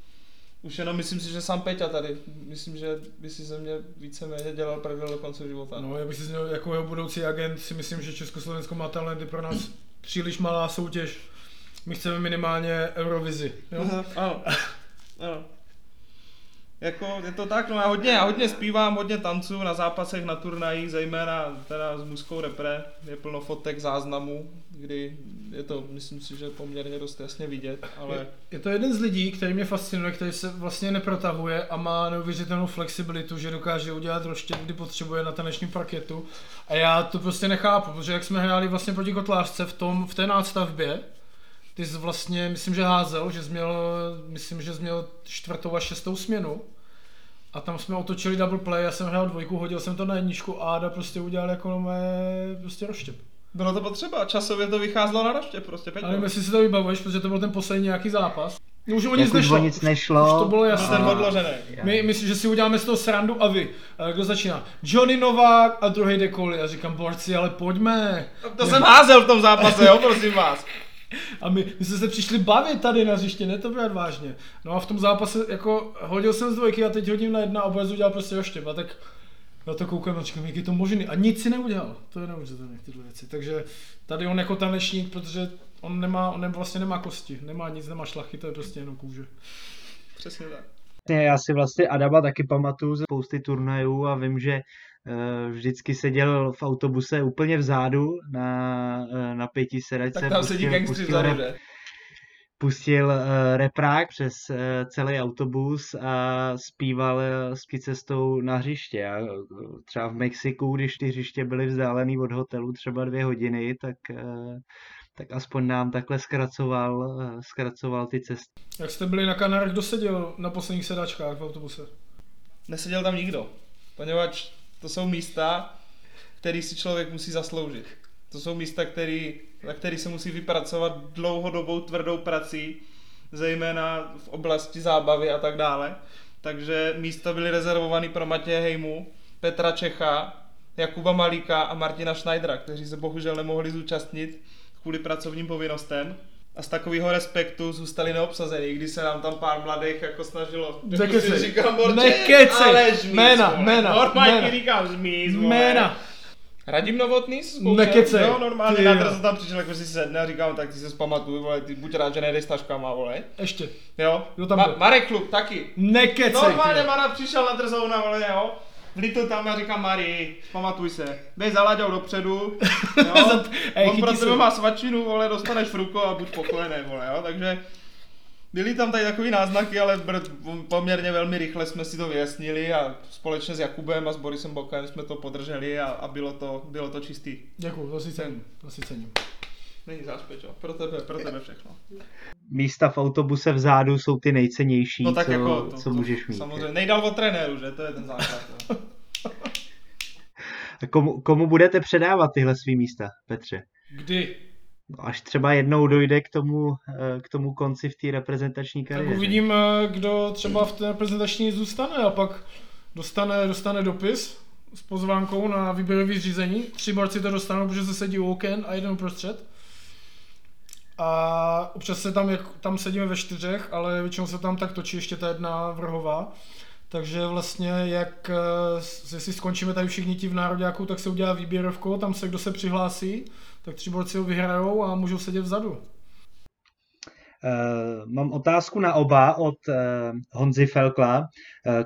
Už jenom myslím si, že sám Peťa tady, myslím, že by si ze mě víceméně dělal prdel do konce života. No, já bych si zněl jako jeho budoucí agent, si myslím, že Československo má talenty pro nás příliš malá soutěž. My chceme minimálně Eurovizi. Jo? ano. ano jako je to tak, no já hodně, já hodně zpívám, hodně tancu na zápasech, na turnajích, zejména teda s mužskou repre, je plno fotek, záznamů, kdy je to, myslím si, že poměrně dost jasně vidět, ale... Je, je to jeden z lidí, který mě fascinuje, který se vlastně neprotahuje a má neuvěřitelnou flexibilitu, že dokáže udělat roštěp, kdy potřebuje na tanečním parketu. A já to prostě nechápu, protože jak jsme hráli vlastně proti Kotlářce v, tom, v té nástavbě, ty jsi vlastně, myslím, že házel, že jsi měl, myslím, že jsi měl čtvrtou a šestou směnu. A tam jsme otočili double play, já jsem hrál dvojku, hodil jsem to na jedničku a Ada prostě udělal jako mé prostě roštěp. Bylo to potřeba, časově to vycházelo na roštěp prostě, Peťo. Ale jestli si to vybavuješ, protože to byl ten poslední nějaký zápas. No, už o nic nešlo. nic nešlo. Už to bylo jasné. Ten odložený. My, myslím, že si uděláme z toho srandu a vy. A kdo začíná? Johnny Novák a druhý Dekoli. A říkám, borci, ale pojďme. To, to jsem házel v tom zápase, jo, prosím vás. A my, my jsme se přišli bavit tady na hřiště, ne to brát vážně. No a v tom zápase jako hodil jsem z dvojky a teď hodím na jedna a Boez udělal prostě oštěp. A tak já to koukám a říkám, jak je to možný. A nic si neudělal. To je neuvěřitelné tyhle věci. Takže tady on jako tanečník, protože on nemá, on vlastně nemá kosti, nemá nic, nemá šlachy, to je prostě jenom kůže. Přesně tak. Já si vlastně Adama taky pamatuju ze spousty turnajů a vím, že vždycky seděl v autobuse úplně vzadu na, eh, na pěti sedačce. Tak tam sedí gangstři vzadu, že? pustil uh, reprák přes uh, celý autobus a zpíval uh, s cestou na hřiště. A třeba v Mexiku, když ty hřiště byly vzdálený od hotelu třeba dvě hodiny, tak, uh, tak aspoň nám takhle zkracoval, uh, zkracoval ty cesty. Jak jste byli na Kanárech, kdo seděl na posledních sedačkách v autobuse? Neseděl tam nikdo, poněvadž to jsou místa, které si člověk musí zasloužit. To jsou místa, který, na který se musí vypracovat dlouhodobou tvrdou prací, zejména v oblasti zábavy a tak dále. Takže místa byly rezervovány pro Matěje Hejmu, Petra Čecha, Jakuba Malíka a Martina Schneidera, kteří se bohužel nemohli zúčastnit kvůli pracovním povinnostem a z takového respektu zůstali neobsazení, když se nám tam pár mladých jako snažilo. Nekecej. Říkám, borče, Nekecej. ale žmíz, Jména, jména, Normálně jména. říkám žmíz, Jména. Radim Novotný Nekecej. No, normálně Ty na jo. se tam přišel, jako si sedne a říkám, tak ty se zpamatuj, vole, ty buď rád, že nejdeš s taškama, vole. Ještě. Jo, Kdo tam Ma- byl? Marek Klub taky. Nekecej. Normálně. Mara přišel na drzouna, vole, jo. Vlítl tam a říkám, Mari, pamatuj se, bej za Láďou dopředu, jo. Ej, On pro tebe má svačinu, vole, dostaneš fruko a buď spokojený, vole, jo. Takže byly tam tady takový náznaky, ale poměrně velmi rychle jsme si to vyjasnili a společně s Jakubem a s Borisem Bokem jsme to podrželi a, a bylo, to, bylo to čistý. Děkuju, to si cením, to si cením. Není jo. Pro tebe, pro tebe všechno. Místa v autobuse vzadu jsou ty nejcennější, No tak co, jako, to, co můžeš mít. Samozřejmě, nejdál od trenéru, že? To je ten základ. A komu, komu budete předávat tyhle svý místa, Petře? Kdy? No, až třeba jednou dojde k tomu, eh, k tomu konci v té reprezentační Tak kariéře. uvidím, eh, kdo třeba v té reprezentační zůstane a pak dostane, dostane dopis s pozvánkou na výběrové řízení. Tři borci to dostanou, protože se sedí u oken a jeden uprostřed. A občas se tam, jak, tam sedíme ve čtyřech, ale většinou se tam tak točí ještě ta jedna vrhová. takže vlastně jak eh, si skončíme tady všichni ti v nároďáku, tak se udělá výběrovko, tam se kdo se přihlásí, tak tři borci ho vyhrajou a můžou sedět vzadu. Uh, mám otázku na oba od uh, Honzy Felkla. Uh,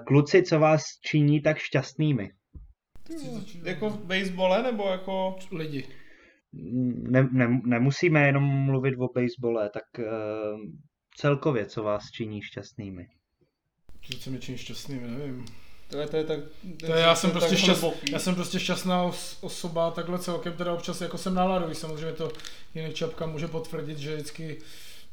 kluci, co vás činí tak šťastnými? Jako v basebole nebo jako... Lidi. Ne, ne, nemusíme jenom mluvit o basebole, tak uh, celkově, co vás činí šťastnými? Co mě činí šťastnými, nevím. To je, to je tak... To je, já, jsem prostě šťast, já jsem prostě šťastná osoba, takhle celkem, teda občas jako jsem náladový, samozřejmě to jiný Čapka může potvrdit, že vždycky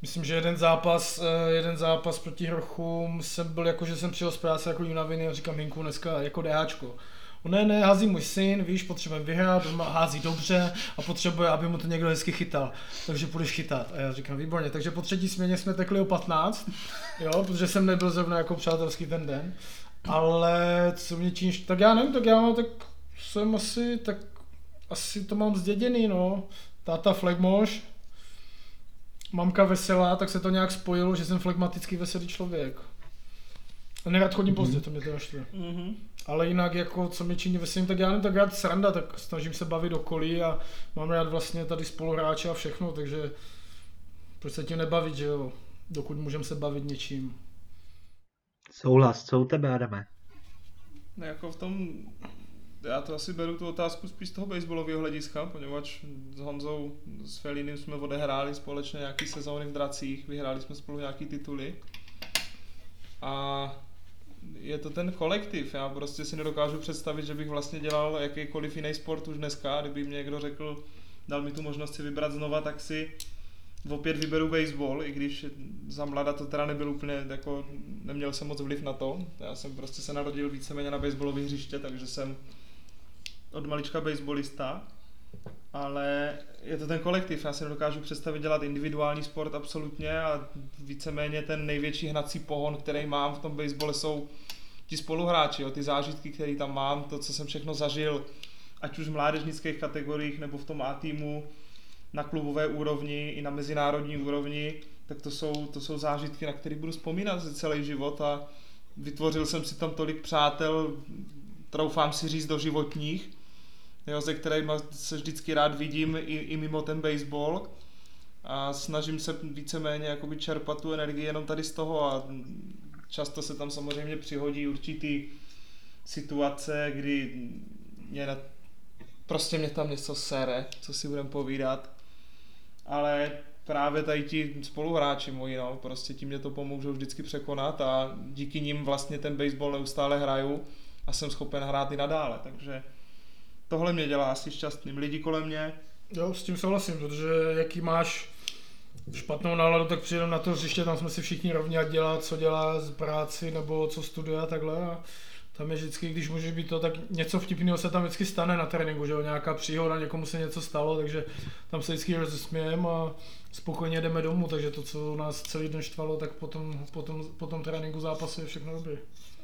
Myslím, že jeden zápas, eh, jeden zápas proti Hrochům jsem byl jako, že jsem přijel z práce jako unavený a říkám Hinku dneska jako DHčko. Ne, ne, hází můj syn, víš, potřebujeme vyhrát, on hází dobře a potřebuje, aby mu to někdo hezky chytal. Takže půjdeš chytat. A já říkám, výborně. Takže po třetí směně jsme tekli o 15, jo, protože jsem nebyl zrovna jako přátelský ten den. Ale co mě číš, tak já nevím, tak já mám, tak jsem asi, tak asi to mám zděděný, no. Táta flegmoš, mamka veselá, tak se to nějak spojilo, že jsem flegmatický veselý člověk. A nerad chodím pozdě, to mě to štve. Mm-hmm. Ale jinak, jako, co mě činí veselým, tak já nevím, tak rád sranda, tak snažím se bavit okolí a mám rád vlastně tady spoluhráče a všechno, takže proč se tím nebavit, že jo, dokud můžeme se bavit něčím. Souhlas, co u tebe, Adame? No jako v tom, já to asi beru tu otázku spíš z toho baseballového hlediska, poněvadž s Honzou, s Felinem jsme odehráli společně nějaký sezóny v Dracích, vyhráli jsme spolu nějaký tituly. A je to ten kolektiv. Já prostě si nedokážu představit, že bych vlastně dělal jakýkoliv jiný sport už dneska. Kdyby mě někdo řekl, dal mi tu možnost si vybrat znova, tak si opět vyberu baseball, i když za mlada to teda nebyl úplně, jako neměl jsem moc vliv na to. Já jsem prostě se narodil víceméně na baseballové hřiště, takže jsem od malička baseballista, ale je to ten kolektiv. Já si nedokážu představit dělat individuální sport absolutně a víceméně ten největší hnací pohon, který mám v tom basebole jsou ti spoluhráči, jo, ty zážitky, které tam mám, to, co jsem všechno zažil, ať už v mládežnických kategoriích nebo v tom A týmu, na klubové úrovni i na mezinárodní úrovni, tak to jsou, to jsou zážitky, na které budu vzpomínat celý život a vytvořil jsem si tam tolik přátel, troufám si říct do životních, jo, ze kterými se vždycky rád vidím i, i mimo ten baseball. A snažím se víceméně jakoby čerpat tu energii jenom tady z toho a často se tam samozřejmě přihodí určitý situace, kdy mě na, prostě mě tam něco sere, co si budem povídat, ale právě tady ti spoluhráči moji, no, prostě tím mě to pomůžou vždycky překonat a díky nim vlastně ten baseball neustále hraju a jsem schopen hrát i nadále, takže tohle mě dělá asi šťastným. Lidi kolem mě. Jo, s tím souhlasím, protože jaký máš špatnou náladu, tak přijedem na to hřiště, tam jsme si všichni rovně a dělá, co dělá z práci nebo co studuje a takhle. A tam je vždycky, když můžeš být to, tak něco vtipného se tam vždycky stane na tréninku, že jo, nějaká příhoda, někomu se něco stalo, takže tam se vždycky rozesmějeme a spokojně jdeme domů, takže to, co nás celý den štvalo, tak potom, potom, potom tréninku zápasu je všechno dobré.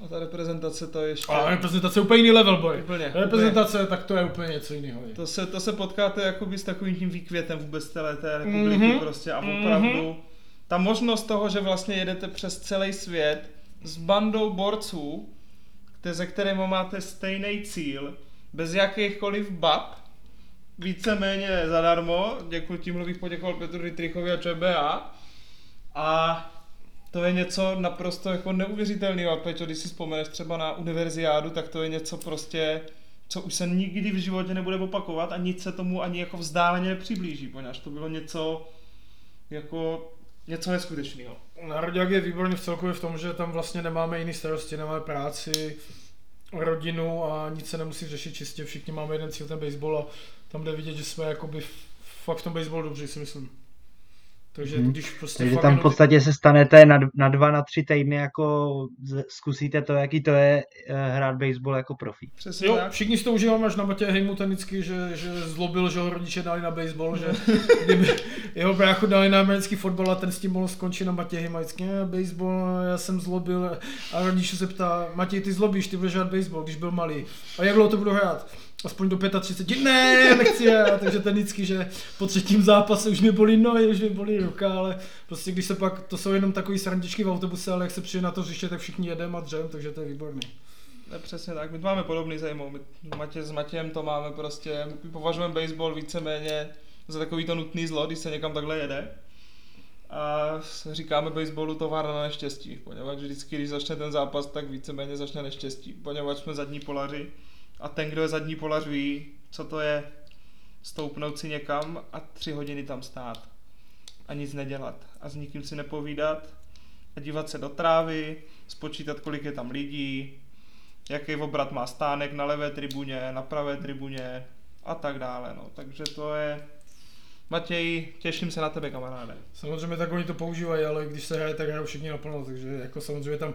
A ta reprezentace to je ještě... A reprezentace je úplně jiný level, boy. Úplně, reprezentace, úplně. tak to je úplně něco jiného. To se, to se potkáte jakoby s takovým tím výkvětem vůbec celé té republiky mm-hmm. prostě a opravdu mm-hmm. ta možnost toho, že vlastně jedete přes celý svět s bandou borců, ze kterými máte stejný cíl, bez jakýchkoliv bab, víceméně zadarmo, děkuji, tímhle bych poděkoval Petru Dietrichovi a ČBA, a to je něco naprosto jako neuvěřitelného. Peťo, když si vzpomeneš třeba na univerziádu, tak to je něco prostě, co už se nikdy v životě nebude opakovat a nic se tomu ani jako vzdáleně nepřiblíží, poněvadž to bylo něco jako něco neskutečného. Národák je výborný v celkově v tom, že tam vlastně nemáme jiný starosti, nemáme práci, rodinu a nic se nemusí řešit čistě, všichni máme jeden cíl, ten baseball a tam jde vidět, že jsme jakoby fakt v tom baseballu dobře, si myslím. Takže hmm. když prostě Takže tam v podstatě se stanete na, na dva, na tři týdny, jako zkusíte to, jaký to je uh, hrát baseball jako profi. Přesně jo, tak. všichni si to užíváme až na Matě Hejmu tenicky, že, že zlobil, že ho rodiče dali na baseball, že kdyby, jeho bráchu dali na americký fotbal a ten s tím mohl skončit na Matěj Hymajský. Baseball, já jsem zlobil a rodiče se ptá, Matěj, ty zlobíš, ty budeš hrát baseball, když byl malý. A jak dlouho to budu hrát? Aspoň do 35. Ne, nechci hrát. Takže ten vždycky, že po třetím zápase už mi bolí nohy, už mi bolí ruka, ale prostě když se pak, to jsou jenom takový srandičky v autobuse, ale jak se přijde na to hřiště, tak všichni jedeme a dřem, takže to je výborný. Ne, přesně tak, my to máme podobný zajímavý. My Matě, s Matějem to máme prostě, my považujeme baseball víceméně za takový to nutný zlo, když se někam takhle jede. A říkáme baseballu továrna na neštěstí, poněvadž vždycky, když začne ten zápas, tak víceméně začne neštěstí, poněvadž jsme zadní polaři a ten, kdo je zadní polař ví, co to je stoupnout si někam a tři hodiny tam stát a nic nedělat a s nikým si nepovídat a dívat se do trávy, spočítat, kolik je tam lidí, jaký obrat má stánek na levé tribuně, na pravé tribuně a tak dále. No. Takže to je... Matěj, těším se na tebe, kamaráde. Samozřejmě tak oni to používají, ale když se hraje, tak hrajou všichni naplno, takže jako samozřejmě tam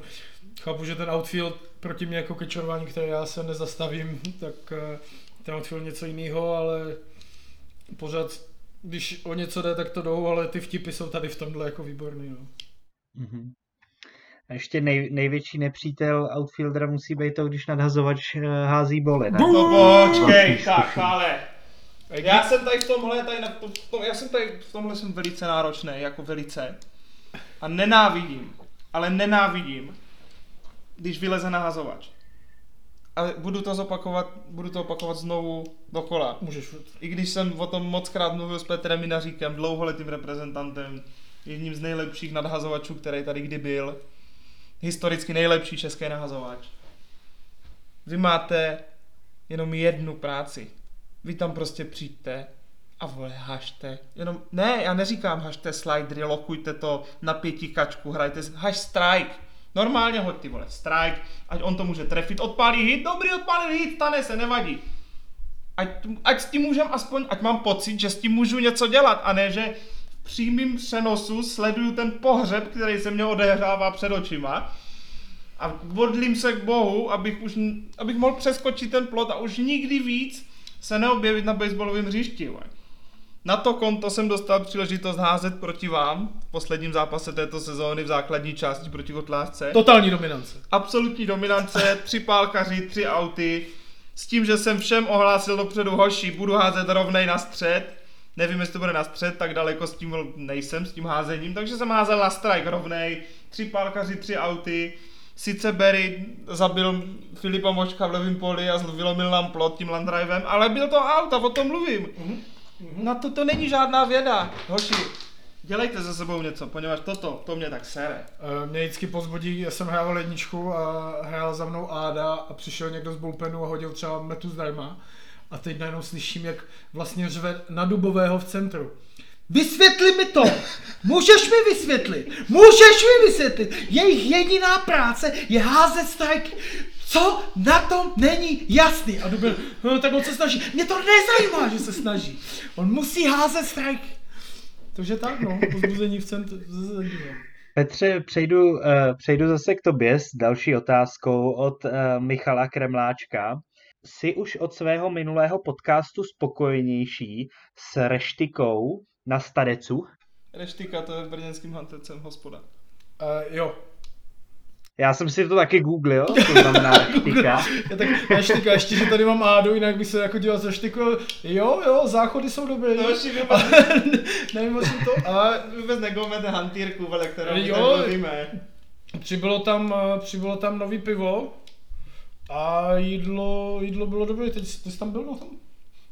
chápu, že ten outfield proti mě jako kečorování, které já se nezastavím, tak eh, ten outfield něco jiného, ale pořád, když o něco jde, tak to jdou, ale ty vtipy jsou tady v tomhle jako výborný. No. Mm-hmm. A ještě nej, největší nepřítel outfieldera musí být to, když nadhazovač eh, hází bole, ne? No počkej, tak, ale. Já jsem tady v tomhle, tady na, v tom, já jsem tady v tomhle jsem velice náročný, jako velice. A nenávidím, ale nenávidím, když vyleze nahazovač. Ale budu to zopakovat, budu to opakovat znovu dokola. Můžeš. I když jsem o tom moc krát mluvil s Petrem Minaříkem, dlouholetým reprezentantem, jedním z nejlepších nadhazovačů, který tady kdy byl, historicky nejlepší český nahazovač. Vy máte jenom jednu práci. Vy tam prostě přijďte a vole, hašte. Jenom, ne, já neříkám hašte slidery, lokujte to na pěti kačku, hrajte, haš strike. Normálně hoď ty vole, strike, ať on to může trefit, odpálí hit, dobrý, odpálí hit, stane se, nevadí. Ať, ať s tím můžem aspoň, ať mám pocit, že s tím můžu něco dělat, a ne, že v přímým přenosu sleduju ten pohřeb, který se mě odehrává před očima a modlím se k Bohu, abych, už, abych mohl přeskočit ten plot a už nikdy víc se neobjevit na baseballovém hřišti. Vole. Na to konto jsem dostal příležitost házet proti vám v posledním zápase této sezóny v základní části proti Kotlásce. Totální dominance. Absolutní dominance, tři pálkaři, tři auty, s tím, že jsem všem ohlásil dopředu hoši, budu házet rovnej na střed. Nevím, jestli to bude na střed, tak daleko s tím nejsem, s tím házením, takže jsem házel na strike rovnej, tři pálkaři, tři auty. Sice Berry zabil Filipa Močka v levém poli a vylomil nám plot tím landrivem, ale byl to auto, o tom mluvím. Na to to není žádná věda. Hoši, dělejte ze sebou něco, poněvadž toto, to mě tak sere. Eh, Mě vždycky pozbudí, já jsem hrával jedničku a hrál za mnou Áda a přišel někdo z bullpenu a hodil třeba metu zdarma. A teď najednou slyším, jak vlastně řve na Dubového v centru. Vysvětli mi to! Můžeš mi vysvětlit! Můžeš mi vysvětlit! Jejich jediná práce je házet strike. Co na tom není jasný? A Dubel, no, tak on se snaží. Mě to nezajímá, že se snaží. On musí házet strike. Takže tak, no, pozbuzení v centru. Petře, přejdu, uh, přejdu zase k tobě s další otázkou od uh, Michala Kremláčka. Jsi už od svého minulého podcastu spokojenější s reštikou na Stadecu? Reštika, to je v brněnským hantecem hospoda. Uh, jo, Já jsem si to taky googlil, to znamená reštika. Já tak reštika, ještě, že tady mám ádu, jinak by se jako dělal za štiku. Jo, jo, záchody jsou dobré. No, ještě Ale nevím, o čem to. A vůbec negoumete hantýrku, vele, kterou my Jo. tady mluvíme. Přibylo tam, eh, přibylo tam nový pivo a jídlo, jídlo bylo dobré. Teď ty jsi tam byl na tom?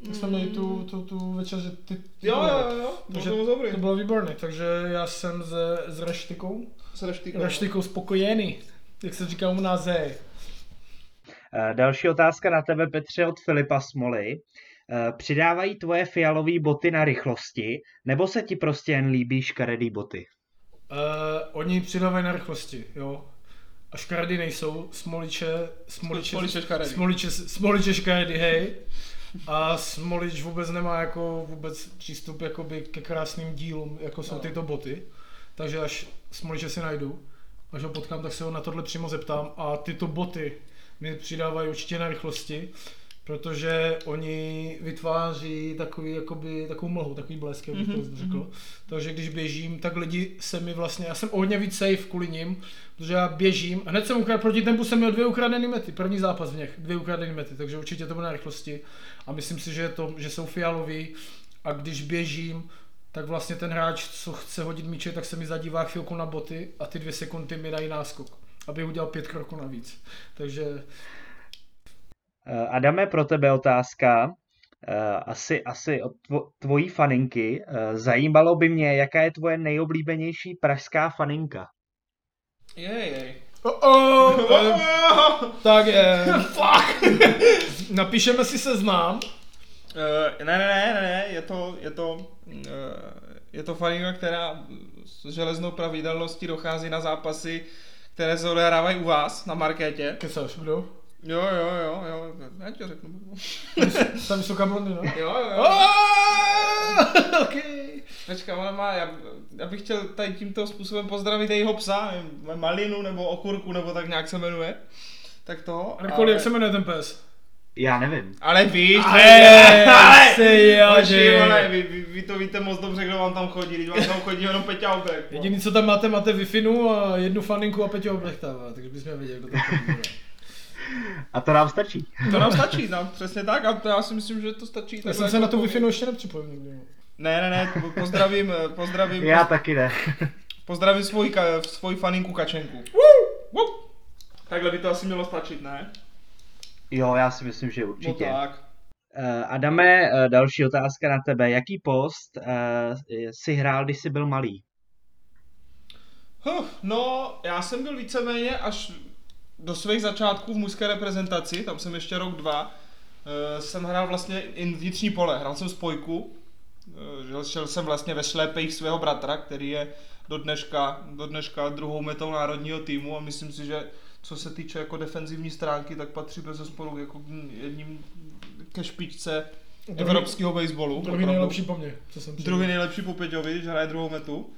Tak jsme měli tu, tu, tu večeři. Ty, ty Jo, jo, jo, jo, bylo Takže to moc dobrý. To bylo výborné, takže já jsem se, s reštikou, S reštikou. reštikou spokojený, jak se říká u nás. Eh, Další otázka na tebe, Petře, od Filipa Smoly. Eh, Přidávají tvoje fialové boty na rychlosti, nebo se ti prostě jen líbí škaredý boty? Uh, oni přidávají na rychlosti, jo. A škaredy nejsou, smoliče, smoliče, Smoliče škaredý. smoliče, smoliče škaredy, hej. A smolič vůbec nemá jako vůbec přístup jakoby ke krásným dílům, jako jsou No. tyto boty. Takže až smoliče si najdu, až ho potkám, tak se ho na tohle přímo zeptám. A tyto boty mi přidávají určitě na rychlosti. protože oni vytváří takový, jakoby, takovou mlhu, takový blesk, jak bych Mhm, to řekl. Takže když běžím, tak lidi se mi vlastně, já jsem o hodně víc safe kvůli nim, protože já běžím a hned jsem ukradl, proti tempu jsem měl dvě ukradené mety, první zápas v něch, dvě ukradené mety, takže určitě to bude na rychlosti a myslím si, že, to, že jsou fialoví a když běžím, tak vlastně ten hráč, co chce hodit míče, tak se mi zadívá chvilku na boty a ty dvě sekundy mi dají náskok, aby udělal pět kroků navíc. Takže Eh, Adame, pro tebe otázka. Eh, Asi, asi od tvo, tvojí faninky. Eh, Zajímalo by mě, jaká je tvoje nejoblíbenější pražská faninka. Jej, jej. Oh, oh, tak je. Fuck. Napíšeme si seznám. Uh, ne, ne, ne, ne, ne, je to, je to, je to faninka, která s železnou pravidelností dochází na zápasy, které se odehrávají u vás na markétě. Kesáš, kdo? Jo, jo, jo, jo, já ti řeknu. Tam vysoká blondina. Jo, jo, jo. Počkej, ona má, já, já, bych chtěl tady tímto způsobem pozdravit jejího psa, Malinu nebo Okurku, nebo tak nějak se jmenuje. Tak to. Nikoli, jak se jmenuje ten pes? Já nevím. Ale víš, Ale, se jo, Hoši, že- vole, vy, vy, vy, to víte moc dobře, kdo vám tam chodí, když vám tam chodí jenom Peťa vole. Jediný, co tam máte, máte wi a jednu faninku a Peťo Oblechtává, takže bychom věděli, kdo tam chodí. A to nám stačí. To nám stačí, no, přesně tak, a to já si myslím, že to stačí. Já jsem se na jako tu wi ještě nepřipojil nikdy. no. Ne, ne, ne, po- pozdravím, eh, pozdravím, Já taky ne. pozdravím svoji, ka, svoji faninku Kačenku. Woo! Takhle by to asi mělo stačit, ne? Jo, já si myslím, že určitě. No tak. Eh, Adame, eh, další otázka na tebe. Jaký post eh, si hrál, když jsi byl malý? Huh, no, já jsem byl víceméně až do svých začátků v mužské reprezentaci, tam jsem ještě rok, dva, jsem hrál vlastně in vnitřní pole, hrál jsem spojku, šel jsem vlastně ve šlépejch svého bratra, který je do dneška, do dneška druhou metou národního týmu a myslím si, že co se týče jako defenzivní stránky, tak patří bez sporu jako k jedním ke špičce Druhý- evropského baseballu. Druhý opravdu. nejlepší po mně, co jsem Druhý nejlepší po Peťovi, když hraje druhou metu.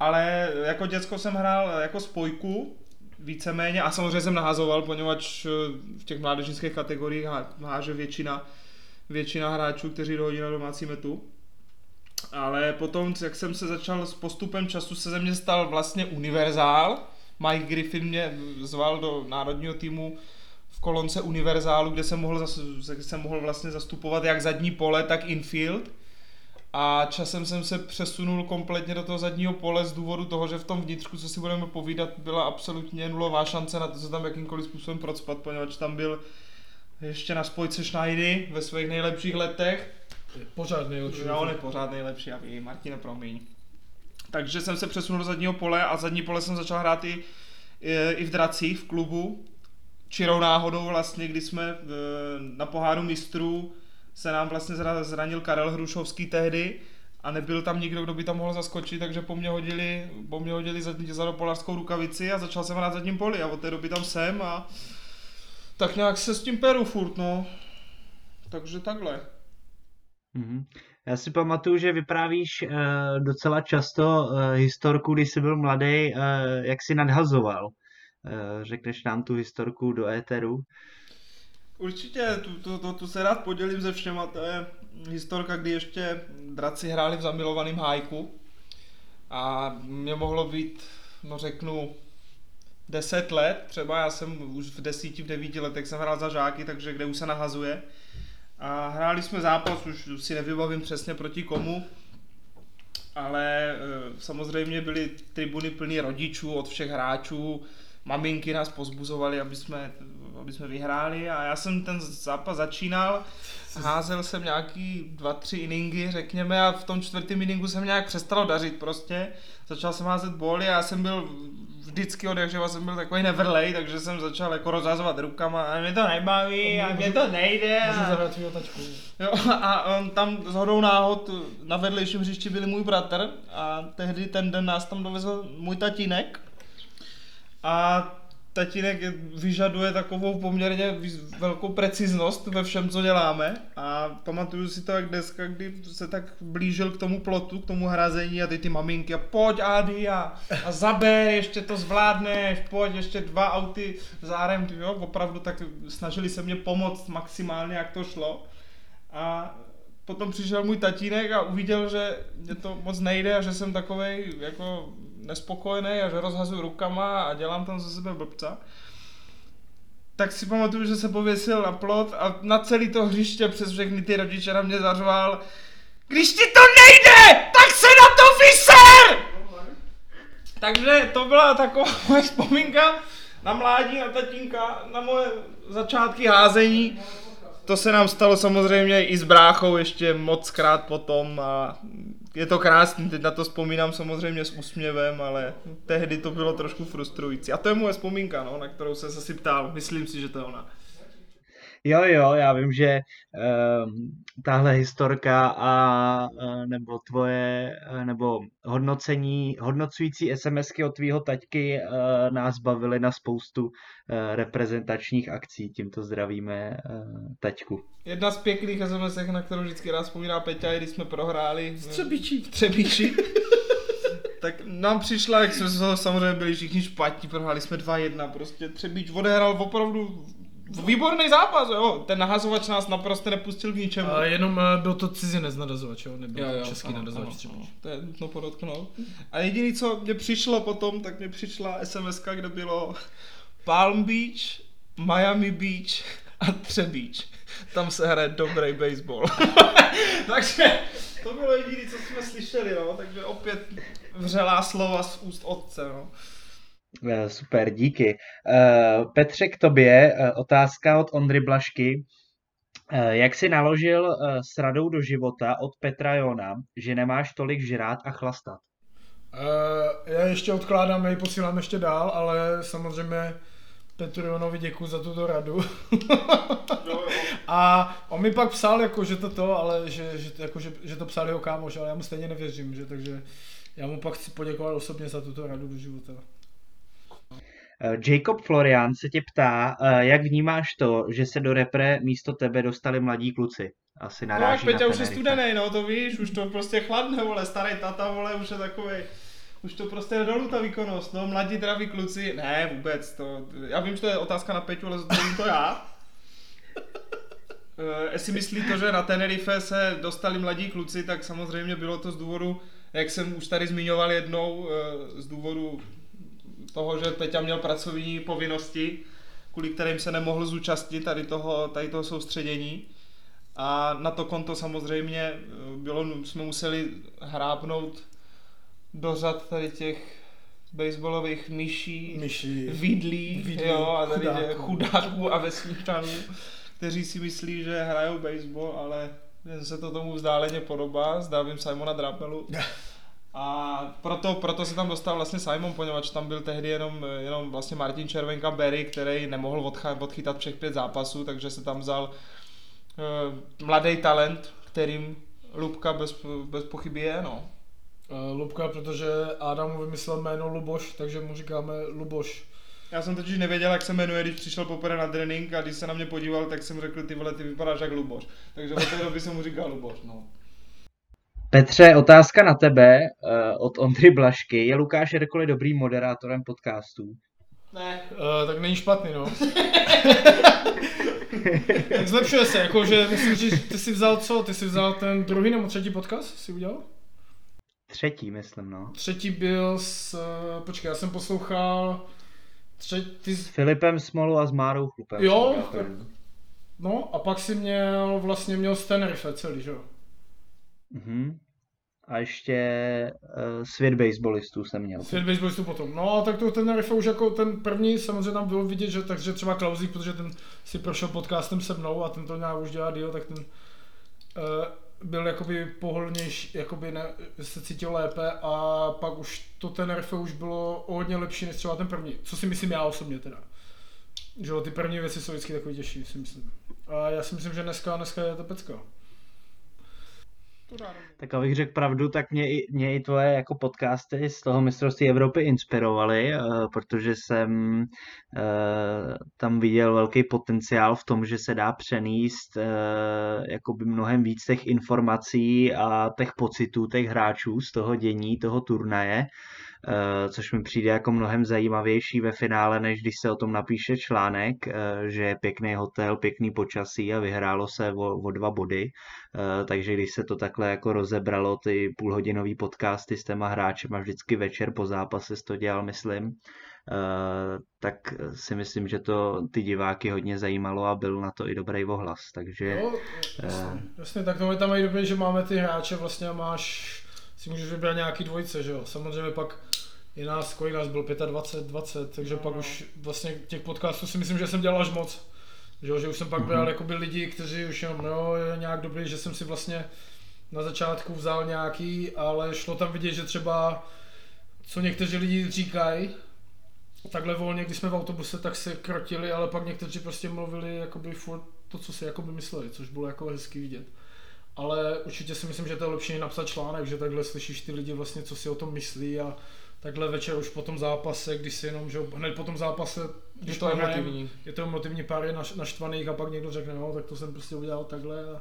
Ale jako děcko jsem hrál jako spojku, víceméně, a samozřejmě jsem nahazoval, poněvadž eh, v těch mládežnických kategoriích há- háže většina, většina hráčů, kteří dohodí na domácí metu. Ale potom, jak jsem se začal s postupem času, se ze mě stal vlastně univerzál. Mike Griffin mě zval do národního týmu v kolonce univerzálu, kde jsem mohl, zas, jsem mohl vlastně zastupovat jak zadní pole, tak infield. A časem jsem se přesunul kompletně do toho zadního pole z důvodu toho, že v tom vnitřku, co si budeme povídat, byla absolutně nulová šance na to se tam jakýmkoliv způsobem procpat, poněvadž tam byl ještě na spojce Schneidy ve svých nejlepších letech. Pořád nejlepší. Já on je pořád nejlepší, já vím, Martine, promiň. Takže jsem se přesunul do zadního pole a zadní pole jsem začal hrát i, i, i v dracích v klubu. Čirou náhodou vlastně, kdy jsme v, na poháru mistrů se nám vlastně zra- zranil Karel Hrušovský tehdy a nebyl tam nikdo, kdo by tam mohl zaskočit, takže po mně hodili, po mně hodili zadopolarskou rukavici a začal jsem hrát zadním poli a od té doby tam jsem a tak nějak se s tím peru furt, no. Takže takhle. Mhm. Já si pamatuju, že vyprávíš uh, docela často uh, historku, když jsi byl mladý, uh, jak jsi nadhazoval. Uh, řekneš nám tu historku do éteru? Určitě, tu, tu, tu, tu se rád podělím se všema, to je historka, kdy ještě draci hráli v zamilovaném hájku a mě mohlo být, no řeknu, 10 let, třeba já jsem už v desíti, v devíti letech jsem hrál za žáky, takže kde už se nahazuje. A hráli jsme zápas, už si nevybavím přesně proti komu, ale e, samozřejmě byly tribuny plný rodičů od všech hráčů, maminky nás pozbuzovaly, aby jsme, aby jsme vyhráli. A já jsem ten zápas začínal, házel jsem nějaký dva, tři inningy, řekněme, a v tom čtvrtém inningu jsem nějak přestalo dařit prostě. Začal jsem házet bóly a já jsem byl vždycky od jakživa jsem byl takový neverlej, takže jsem začal jako rozhazovat rukama a mě to nebaví a mě to nejde. A... Jo, a on tam z hodou náhod na vedlejším hřišti byl můj bratr a tehdy ten den nás tam dovezl můj tatínek. A tatínek vyžaduje takovou poměrně velkou preciznost ve všem, co děláme. A pamatuju si to jak dneska, kdy se tak blížil k tomu plotu, k tomu hrazení a ty ty maminky a pojď Adi a, a zaber, ještě to zvládneš, pojď ještě dva auty zárem, jo, opravdu tak snažili se mě pomoct maximálně, jak to šlo. A potom přišel můj tatínek a uviděl, že mě to moc nejde a že jsem takovej jako nespokojený a že rozhazuju rukama a dělám tam ze sebe blbca. Tak si pamatuju, že se pověsil na plot a na celý to hřiště přes všechny ty rodiče na mě zařval Když ti to nejde, tak se na to vyser! Takže to byla taková moje vzpomínka na mládí, na tatínka, na moje začátky házení to se nám stalo samozřejmě i s bráchou ještě moc krát potom a je to krásný, teď na to vzpomínám samozřejmě s úsměvem, ale tehdy to bylo trošku frustrující. A to je moje vzpomínka, no, na kterou se asi ptal. Myslím si, že to je ona. Jo, jo, já vím, že uh, tahle historka a uh, nebo tvoje, uh, nebo hodnocení, hodnocující SMSky od tvýho taťky uh, nás bavily na spoustu uh, reprezentačních akcí. Tímto zdravíme uh, taťku. Jedna z pěkných SMS, na kterou vždycky rád vzpomíná Peťa, když jsme prohráli v Třebíči. V Třebíči. tak nám přišla, jak jsme samozřejmě byli všichni špatní, prohráli jsme 2-1, prostě Třebíč odehrál opravdu Výborný zápas, jo. Ten nahazovač nás naprosto nepustil k ničemu. A jenom uh, byl to cizinec nadazovač, jo, nebyl jo, jo, český ano, nadazovač třeba. Ano, to je nutno podotknout. A jediný, co mě přišlo potom, tak mě přišla SMS, kde bylo Palm Beach, Miami Beach a Třebíč. Tam se hraje dobrý baseball. takže to bylo jediné, co jsme slyšeli, no. Takže opět vřelá slova z úst otce, no. Eh, super, díky. Eh, Petře, k tobě eh, otázka od Ondry Blašky. Jak jsi naložil s radou do života od Petra Jona, že nemáš tolik žrát a chlastat? Já ještě odkládám, já ji posílám ještě dál, ale samozřejmě Petru Jonovi děkuji za tuto radu. a on mi pak psal, jako, že to to, ale že, že, jako, že, že to psal jeho kámoš, ale já mu stejně nevěřím, že, takže já mu pak chci poděkovat osobně za tuto radu do života. Eh, Jacob Florian se tě ptá, eh, jak vnímáš to, že se do repre místo tebe dostali mladí kluci? Asi no, naráží no, Peťa už je studený, no to víš, už to prostě chladne, vole, starý tata, vole, už je takový. Už to prostě je dolů ta výkonnost, no, mladí draví kluci, ne, vůbec, to, já vím, že to je otázka na Peťu, ale zodpovím to já. Uh, jestli myslí to, že na Tenerife se dostali mladí kluci, tak samozřejmě bylo to z důvodu, jak jsem už tady zmiňoval jednou, z důvodu toho, že Peťa měl pracovní povinnosti, kvůli kterým se nemohl zúčastnit tady toho, tady toho soustředění. A na to konto samozřejmě eh, bylo, jsme museli hrábnout do řad tady těch baseballových myší, myší vidlí, vidlí, jo, a tady chudáků, chudáků a vesničanů, kteří si myslí, že hrajou baseball, ale jen se to tomu vzdáleně podobá, zdávím Simona Drapelu. A proto, proto se tam dostal vlastně Simon, poněvadž tam byl tehdy jenom, jenom vlastně Martin Červenka Berry, který nemohl odcha, odchytat všech pět zápasů, takže se tam vzal uh, mladý talent, kterým Lubka bez, bez pochyby je, no. Uh, Lubka, protože Adam vymyslel jméno Luboš, takže mu říkáme Luboš. Já jsem totiž nevěděl, jak se jmenuje, když přišel poprvé na trénink a když se na mě podíval, tak jsem řekl, ty vole, ty vypadáš jak Luboš. Takže od té doby jsem mu říkal Luboš, no. Petře, otázka na tebe uh, od Ondry Blašky. Je Lukáš Erkoli dobrým moderátorem podcastů? Ne. Uh, tak není špatný, no. tak zlepšuje se, jakože myslím, že ty jsi vzal co? Ty jsi vzal ten druhý nebo třetí podcast si udělal? Třetí, myslím, no. Třetí byl s, uh, počkej, já jsem poslouchal třetí... S Filipem Smolu a s Márou Chlupem. Jo, tak, no a pak si měl, vlastně měl z Tenerife celý, že jo? Mhm. A ještě uh, svět baseballistů jsem měl. Svět baseballistů potom. No a tak to ten riff už jako ten první, samozřejmě tam bylo vidět, že takže třeba Klausík, protože ten si prošel podcastem se mnou a ten to nějak už dělá deal, tak ten uh, byl jakoby pohodlnější, jakoby ne, se cítil lépe a pak už to ten riff už bylo o hodně lepší než třeba ten první, co si myslím já osobně teda. Že ty první věci jsou vždycky takový těžší, si myslím. A já si myslím, že dneska, dneska je to pecka. Tak abych řekl pravdu, tak mě i, mě i tvoje jako podcasty z toho mistrovství Evropy inspirovaly, uh, protože jsem uh, tam viděl velký potenciál v tom, že se dá přenést jakoby mnohem víc těch informací a těch pocitů těch hráčů z toho dění, toho turnaje. Eh, což mi přijde jako mnohem zajímavější ve finále, než když se o tom napíše článek, eh, že je pěkný hotel, pěkný počasí a vyhrálo se o, o dva body. Eh, takže když se to takhle jako rozebralo, ty půlhodinový podcasty s těma hráčema vždycky večer po zápase to dělal, myslím, tak si myslím, že to ty diváky hodně zajímalo a byl na to i dobrý ohlas, takže... No, jasně, jasně, tak to tam mají dobře, že máme ty hráče, vlastně a máš si můžeš vybrat nějaký dvojce, že jo. Samozřejmě pak je nás, kolik nás byl, 25, 20, takže no, pak no. už vlastně těch podcastů si myslím, že jsem dělal až moc. Že, že už jsem pak bral mm-hmm. jakoby lidi, kteří už jenom, no, je nějak dobrý, že jsem si vlastně na začátku vzal nějaký, ale šlo tam vidět, že třeba, co někteří lidi říkají, takhle volně, když jsme v autobuse, tak se krotili, ale pak někteří prostě mluvili jakoby furt to, co si jakoby mysleli, což bylo jako hezky vidět ale určitě si myslím, že to je lepší napsat článek, že takhle slyšíš ty lidi vlastně, co si o tom myslí a takhle večer už po tom zápase, když si jenom, že hned po tom zápase, když je to emotivní. Je to emotivní pár je naštvaných a pak někdo řekne, no, tak to jsem prostě udělal takhle. A,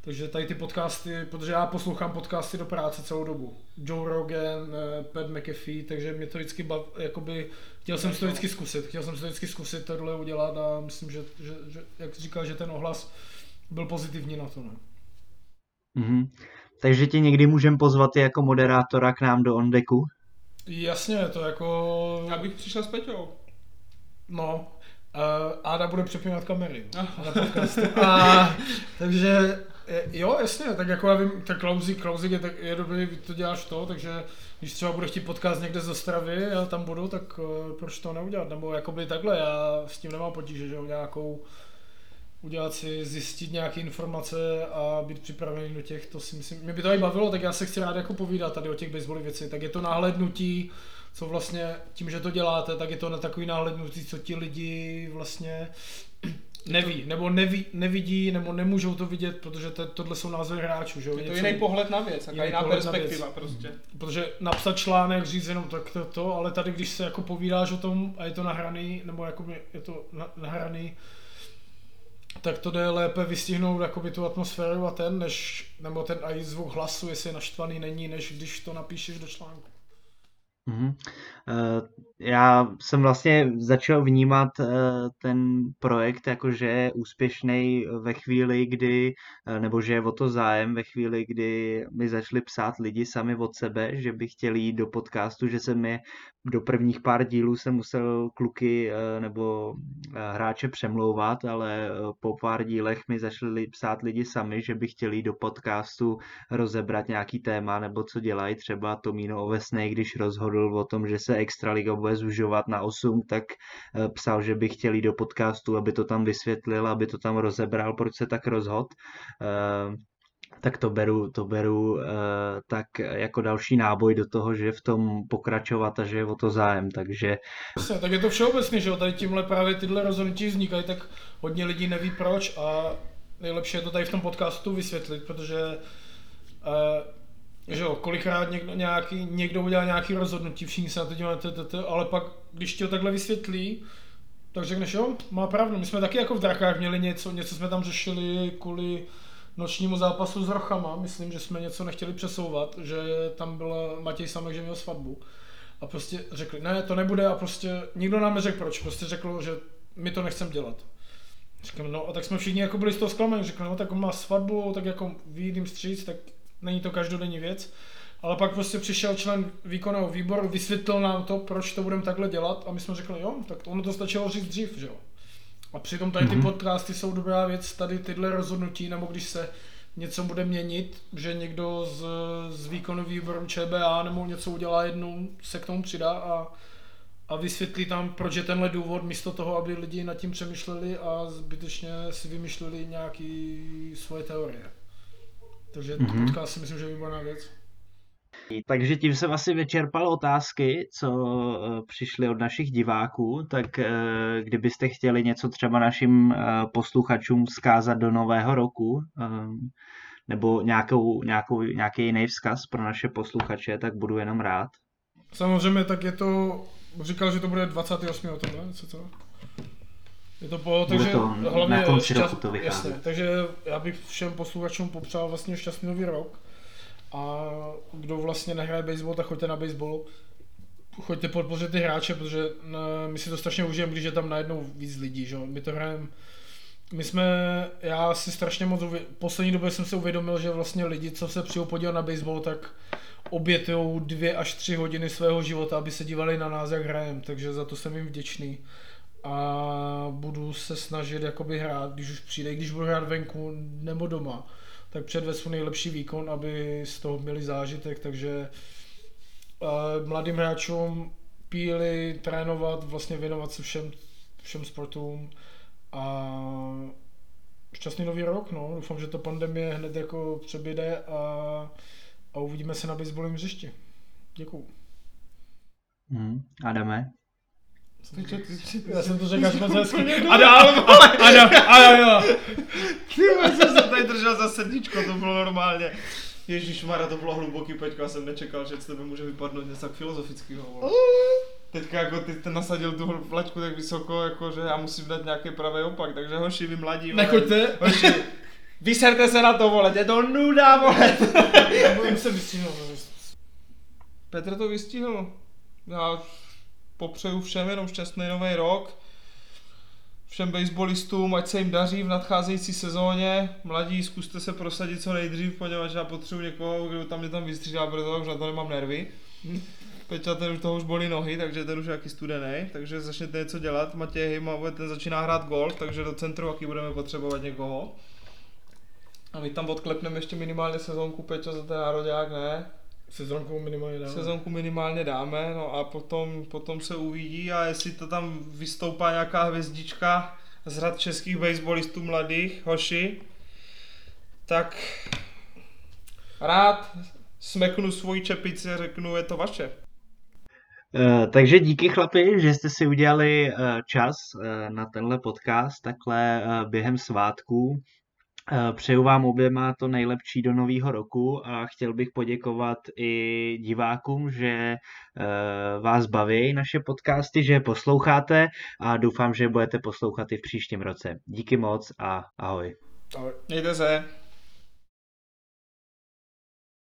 takže tady ty podcasty, protože já poslouchám podcasty do práce celou dobu. Joe Rogan, eh, Pat McAfee, takže mě to vždycky bav, jakoby, chtěl jsem to vždycky zkusit, chtěl jsem to vždycky zkusit tohle udělat a myslím, že, že, že jak říkal, že ten ohlas byl pozitivní na to. Ne? Mm-hmm. Takže tě někdy můžeme pozvat i jako moderátora k nám do Ondeku? Jasně, to jako... Já bych přišel s Peťou. No, uh, Áda bude přepínat kamery na podcastu. A, takže jo, jasně, tak jako já vím, tak Klausik, Klausik je, tak, je dobrý, to děláš to, takže když třeba bude chtít podcast někde z Ostravy, já tam budu, tak uh, proč to neudělat, nebo jakoby takhle, já s tím nemám potíže, že jo, nějakou udělat si, zjistit nějaké informace a být připravený do těch, to si myslím, mě by to i bavilo, tak já se chci rád jako povídat tady o těch baseballových věcí, tak je to náhlednutí, co vlastně tím, že to děláte, tak je to na takový náhlednutí, co ti lidi vlastně neví, nebo neví, nevidí, nebo nemůžou to vidět, protože to, tohle jsou názory hráčů. Že? Je to jiný pohled na věc, jiná, jiná perspektiva prostě. Protože napsat článek, říct jenom tak to, to, ale tady když se jako povídáš o tom a je to nahraný, nebo jako je to nahraný, tak to jde lépe vystihnout jakoby tu atmosféru a ten, než, nebo ten i zvuk hlasu, jestli je naštvaný, není, než když to napíšeš do článku. Mm-hmm. Já jsem vlastně začal vnímat eh, ten projekt jako, že je úspěšný ve chvíli, kdy, eh, nebo že je o to zájem ve chvíli, kdy mi začali psát lidi sami od sebe, že by chtěli jít do podcastu, že jsem je do prvních pár dílů jsem musel kluky nebo hráče přemlouvat, ale po pár dílech mi začali psát lidi sami, že by chtěli do podcastu rozebrat nějaký téma nebo co dělají. Třeba Tomíno Ovesnej, když rozhodl o tom, že se Extraliga bude zužovat na 8, tak eh, psal, že by chtěli do podcastu, aby to tam vysvětlil, aby to tam rozebral, proč se tak rozhod eh, tak to beru, to beru uh, tak jako další náboj do toho, že v tom pokračovat a že je o to zájem, takže... Tak je to všeobecně, že jo, tady tímhle právě tyhle rozhodnutí vznikají, tak hodně lidí neví proč a nejlepší je to tady v tom podcastu vysvětlit, protože uh, že jo, kolikrát někdo, nějaký, někdo udělá nějaký rozhodnutí, všichni se na to dělají, ale pak, když ti to takhle vysvětlí, tak řekneš, jo, má pravdu, my jsme taky jako v drakách měli něco, něco jsme tam řešili kvůli nočnímu zápasu s Rochama, myslím, že jsme něco nechtěli přesouvat, že tam byl Matěj Samek, že měl svatbu. A prostě řekli, ne, to nebude a prostě nikdo nám neřekl proč, prostě řekl, že my to nechceme dělat. Říkám, no a tak jsme všichni jako byli z toho zklamaní, řekl, no tak on má svatbu, tak jako výjdím stříc, tak není to každodenní věc. Ale pak prostě přišel člen výkonného výboru, vysvětlil nám to, proč to budeme takhle dělat a my jsme řekli, jo, tak ono to stačilo říct dřív, že jo. A přitom tady ty mm-hmm. podcasty jsou dobrá věc, tady tyhle rozhodnutí, nebo když se něco bude měnit, že někdo z, z výkonu výboru ČBA nebo něco udělá jednou, se k tomu přidá a, a vysvětlí tam, proč je tenhle důvod, místo toho, aby lidi nad tím přemýšleli a zbytečně si vymýšleli nějaké svoje teorie. Takže mm-hmm. podcast si myslím, že je výborná věc. Takže tím jsem asi vyčerpal otázky, co eh, přišly od našich diváků, tak eh, kdybyste chtěli něco třeba našim eh, posluchačům zkázat do nového roku, nebo nějakou, nějakou, nějaký jiný vzkaz pro naše posluchače, tak budu jenom rád. Samozřejmě, tak je to, říkal, že to bude 28. tohle, co to? Je to po, takže to hlavně na konci šťast, roku to vychází. Jasně, takže já bych všem posluchačům popřál vlastně šťastný nový rok. A kdo vlastně nehraje baseball, tak choďte na baseball. Choďte podpořit ty hráče, protože ne, my si to strašně užijeme, když je tam najednou víc lidí, že? My to hrajeme my jsme, já si strašně moc, uvě- poslední době jsem si uvědomil, že vlastně lidi, co se přijou podívat na baseball, tak obětují dvě až tři hodiny svého života, aby se dívali na nás, jak hrajeme, takže za to jsem jim vděčný. A budu se snažit jakoby hrát, když už přijde, když budu hrát venku nebo doma, tak předvést svůj nejlepší výkon, aby z toho měli zážitek, takže uh, mladým hráčům píli, trénovat, vlastně věnovat se všem, všem sportům a šťastný nový rok, no. Doufám, že to pandemie hned jako přebyde a, a uvidíme se na baseballovém hřišti. Děkuju. Hmm. Adame? Já jsem to řekl až moc hezky. A dál, A jo. Ty se tady držel za srdíčko, to bylo normálně. Ježíš Mara, to bylo hluboký, Peťko, já jsem nečekal, že z tebe může vypadnout něco tak filozofického. Teďka jako ty jsi nasadil tu vlačku tak vysoko, jako že já musím dát nějaký pravý opak, takže hoši, vy mladí. Nechoďte. Hoši, vyserte se na to, vole, je to nuda, vole. Budeme se. Petr to vystihl. Já popřeju všem jenom šťastný nový rok. Všem baseballistům, ať se jim daří v nadcházející sezóně. Mladí, zkuste se prosadit co nejdřív, poněvadž já potřebuji někoho, kdo tam mě tam vystřídá, protože už na to nemám nervy. Peťa ten už toho už bolí nohy, takže ten už je jaký studený, takže začněte něco dělat. Matěj Hejma, ten začíná hrát golf, takže do centru jaký budeme potřebovat někoho. A my tam odklepneme ještě minimálně sezónku, Peťa za ten národák, ne? Sezonku minimálně dáme. Sezonku minimálně dáme, no a potom, potom se uvidí a jestli to tam vystoupá nějaká hvězdička z řad českých baseballistů mladých, hoši, tak rád smeknu svoji čepici a řeknu, je to vaše. Uh, takže díky chlapi, že jste si udělali uh, čas uh, na tenhle podcast takhle během svátků. Uh, přeju vám oběma to nejlepší do nového roku a chtěl bych poděkovat i divákům, že uh, vás baví naše podcasty, že je posloucháte a doufám, že budete poslouchat i v příštím roce. Díky moc a ahoj. Ahoj. Mějte se.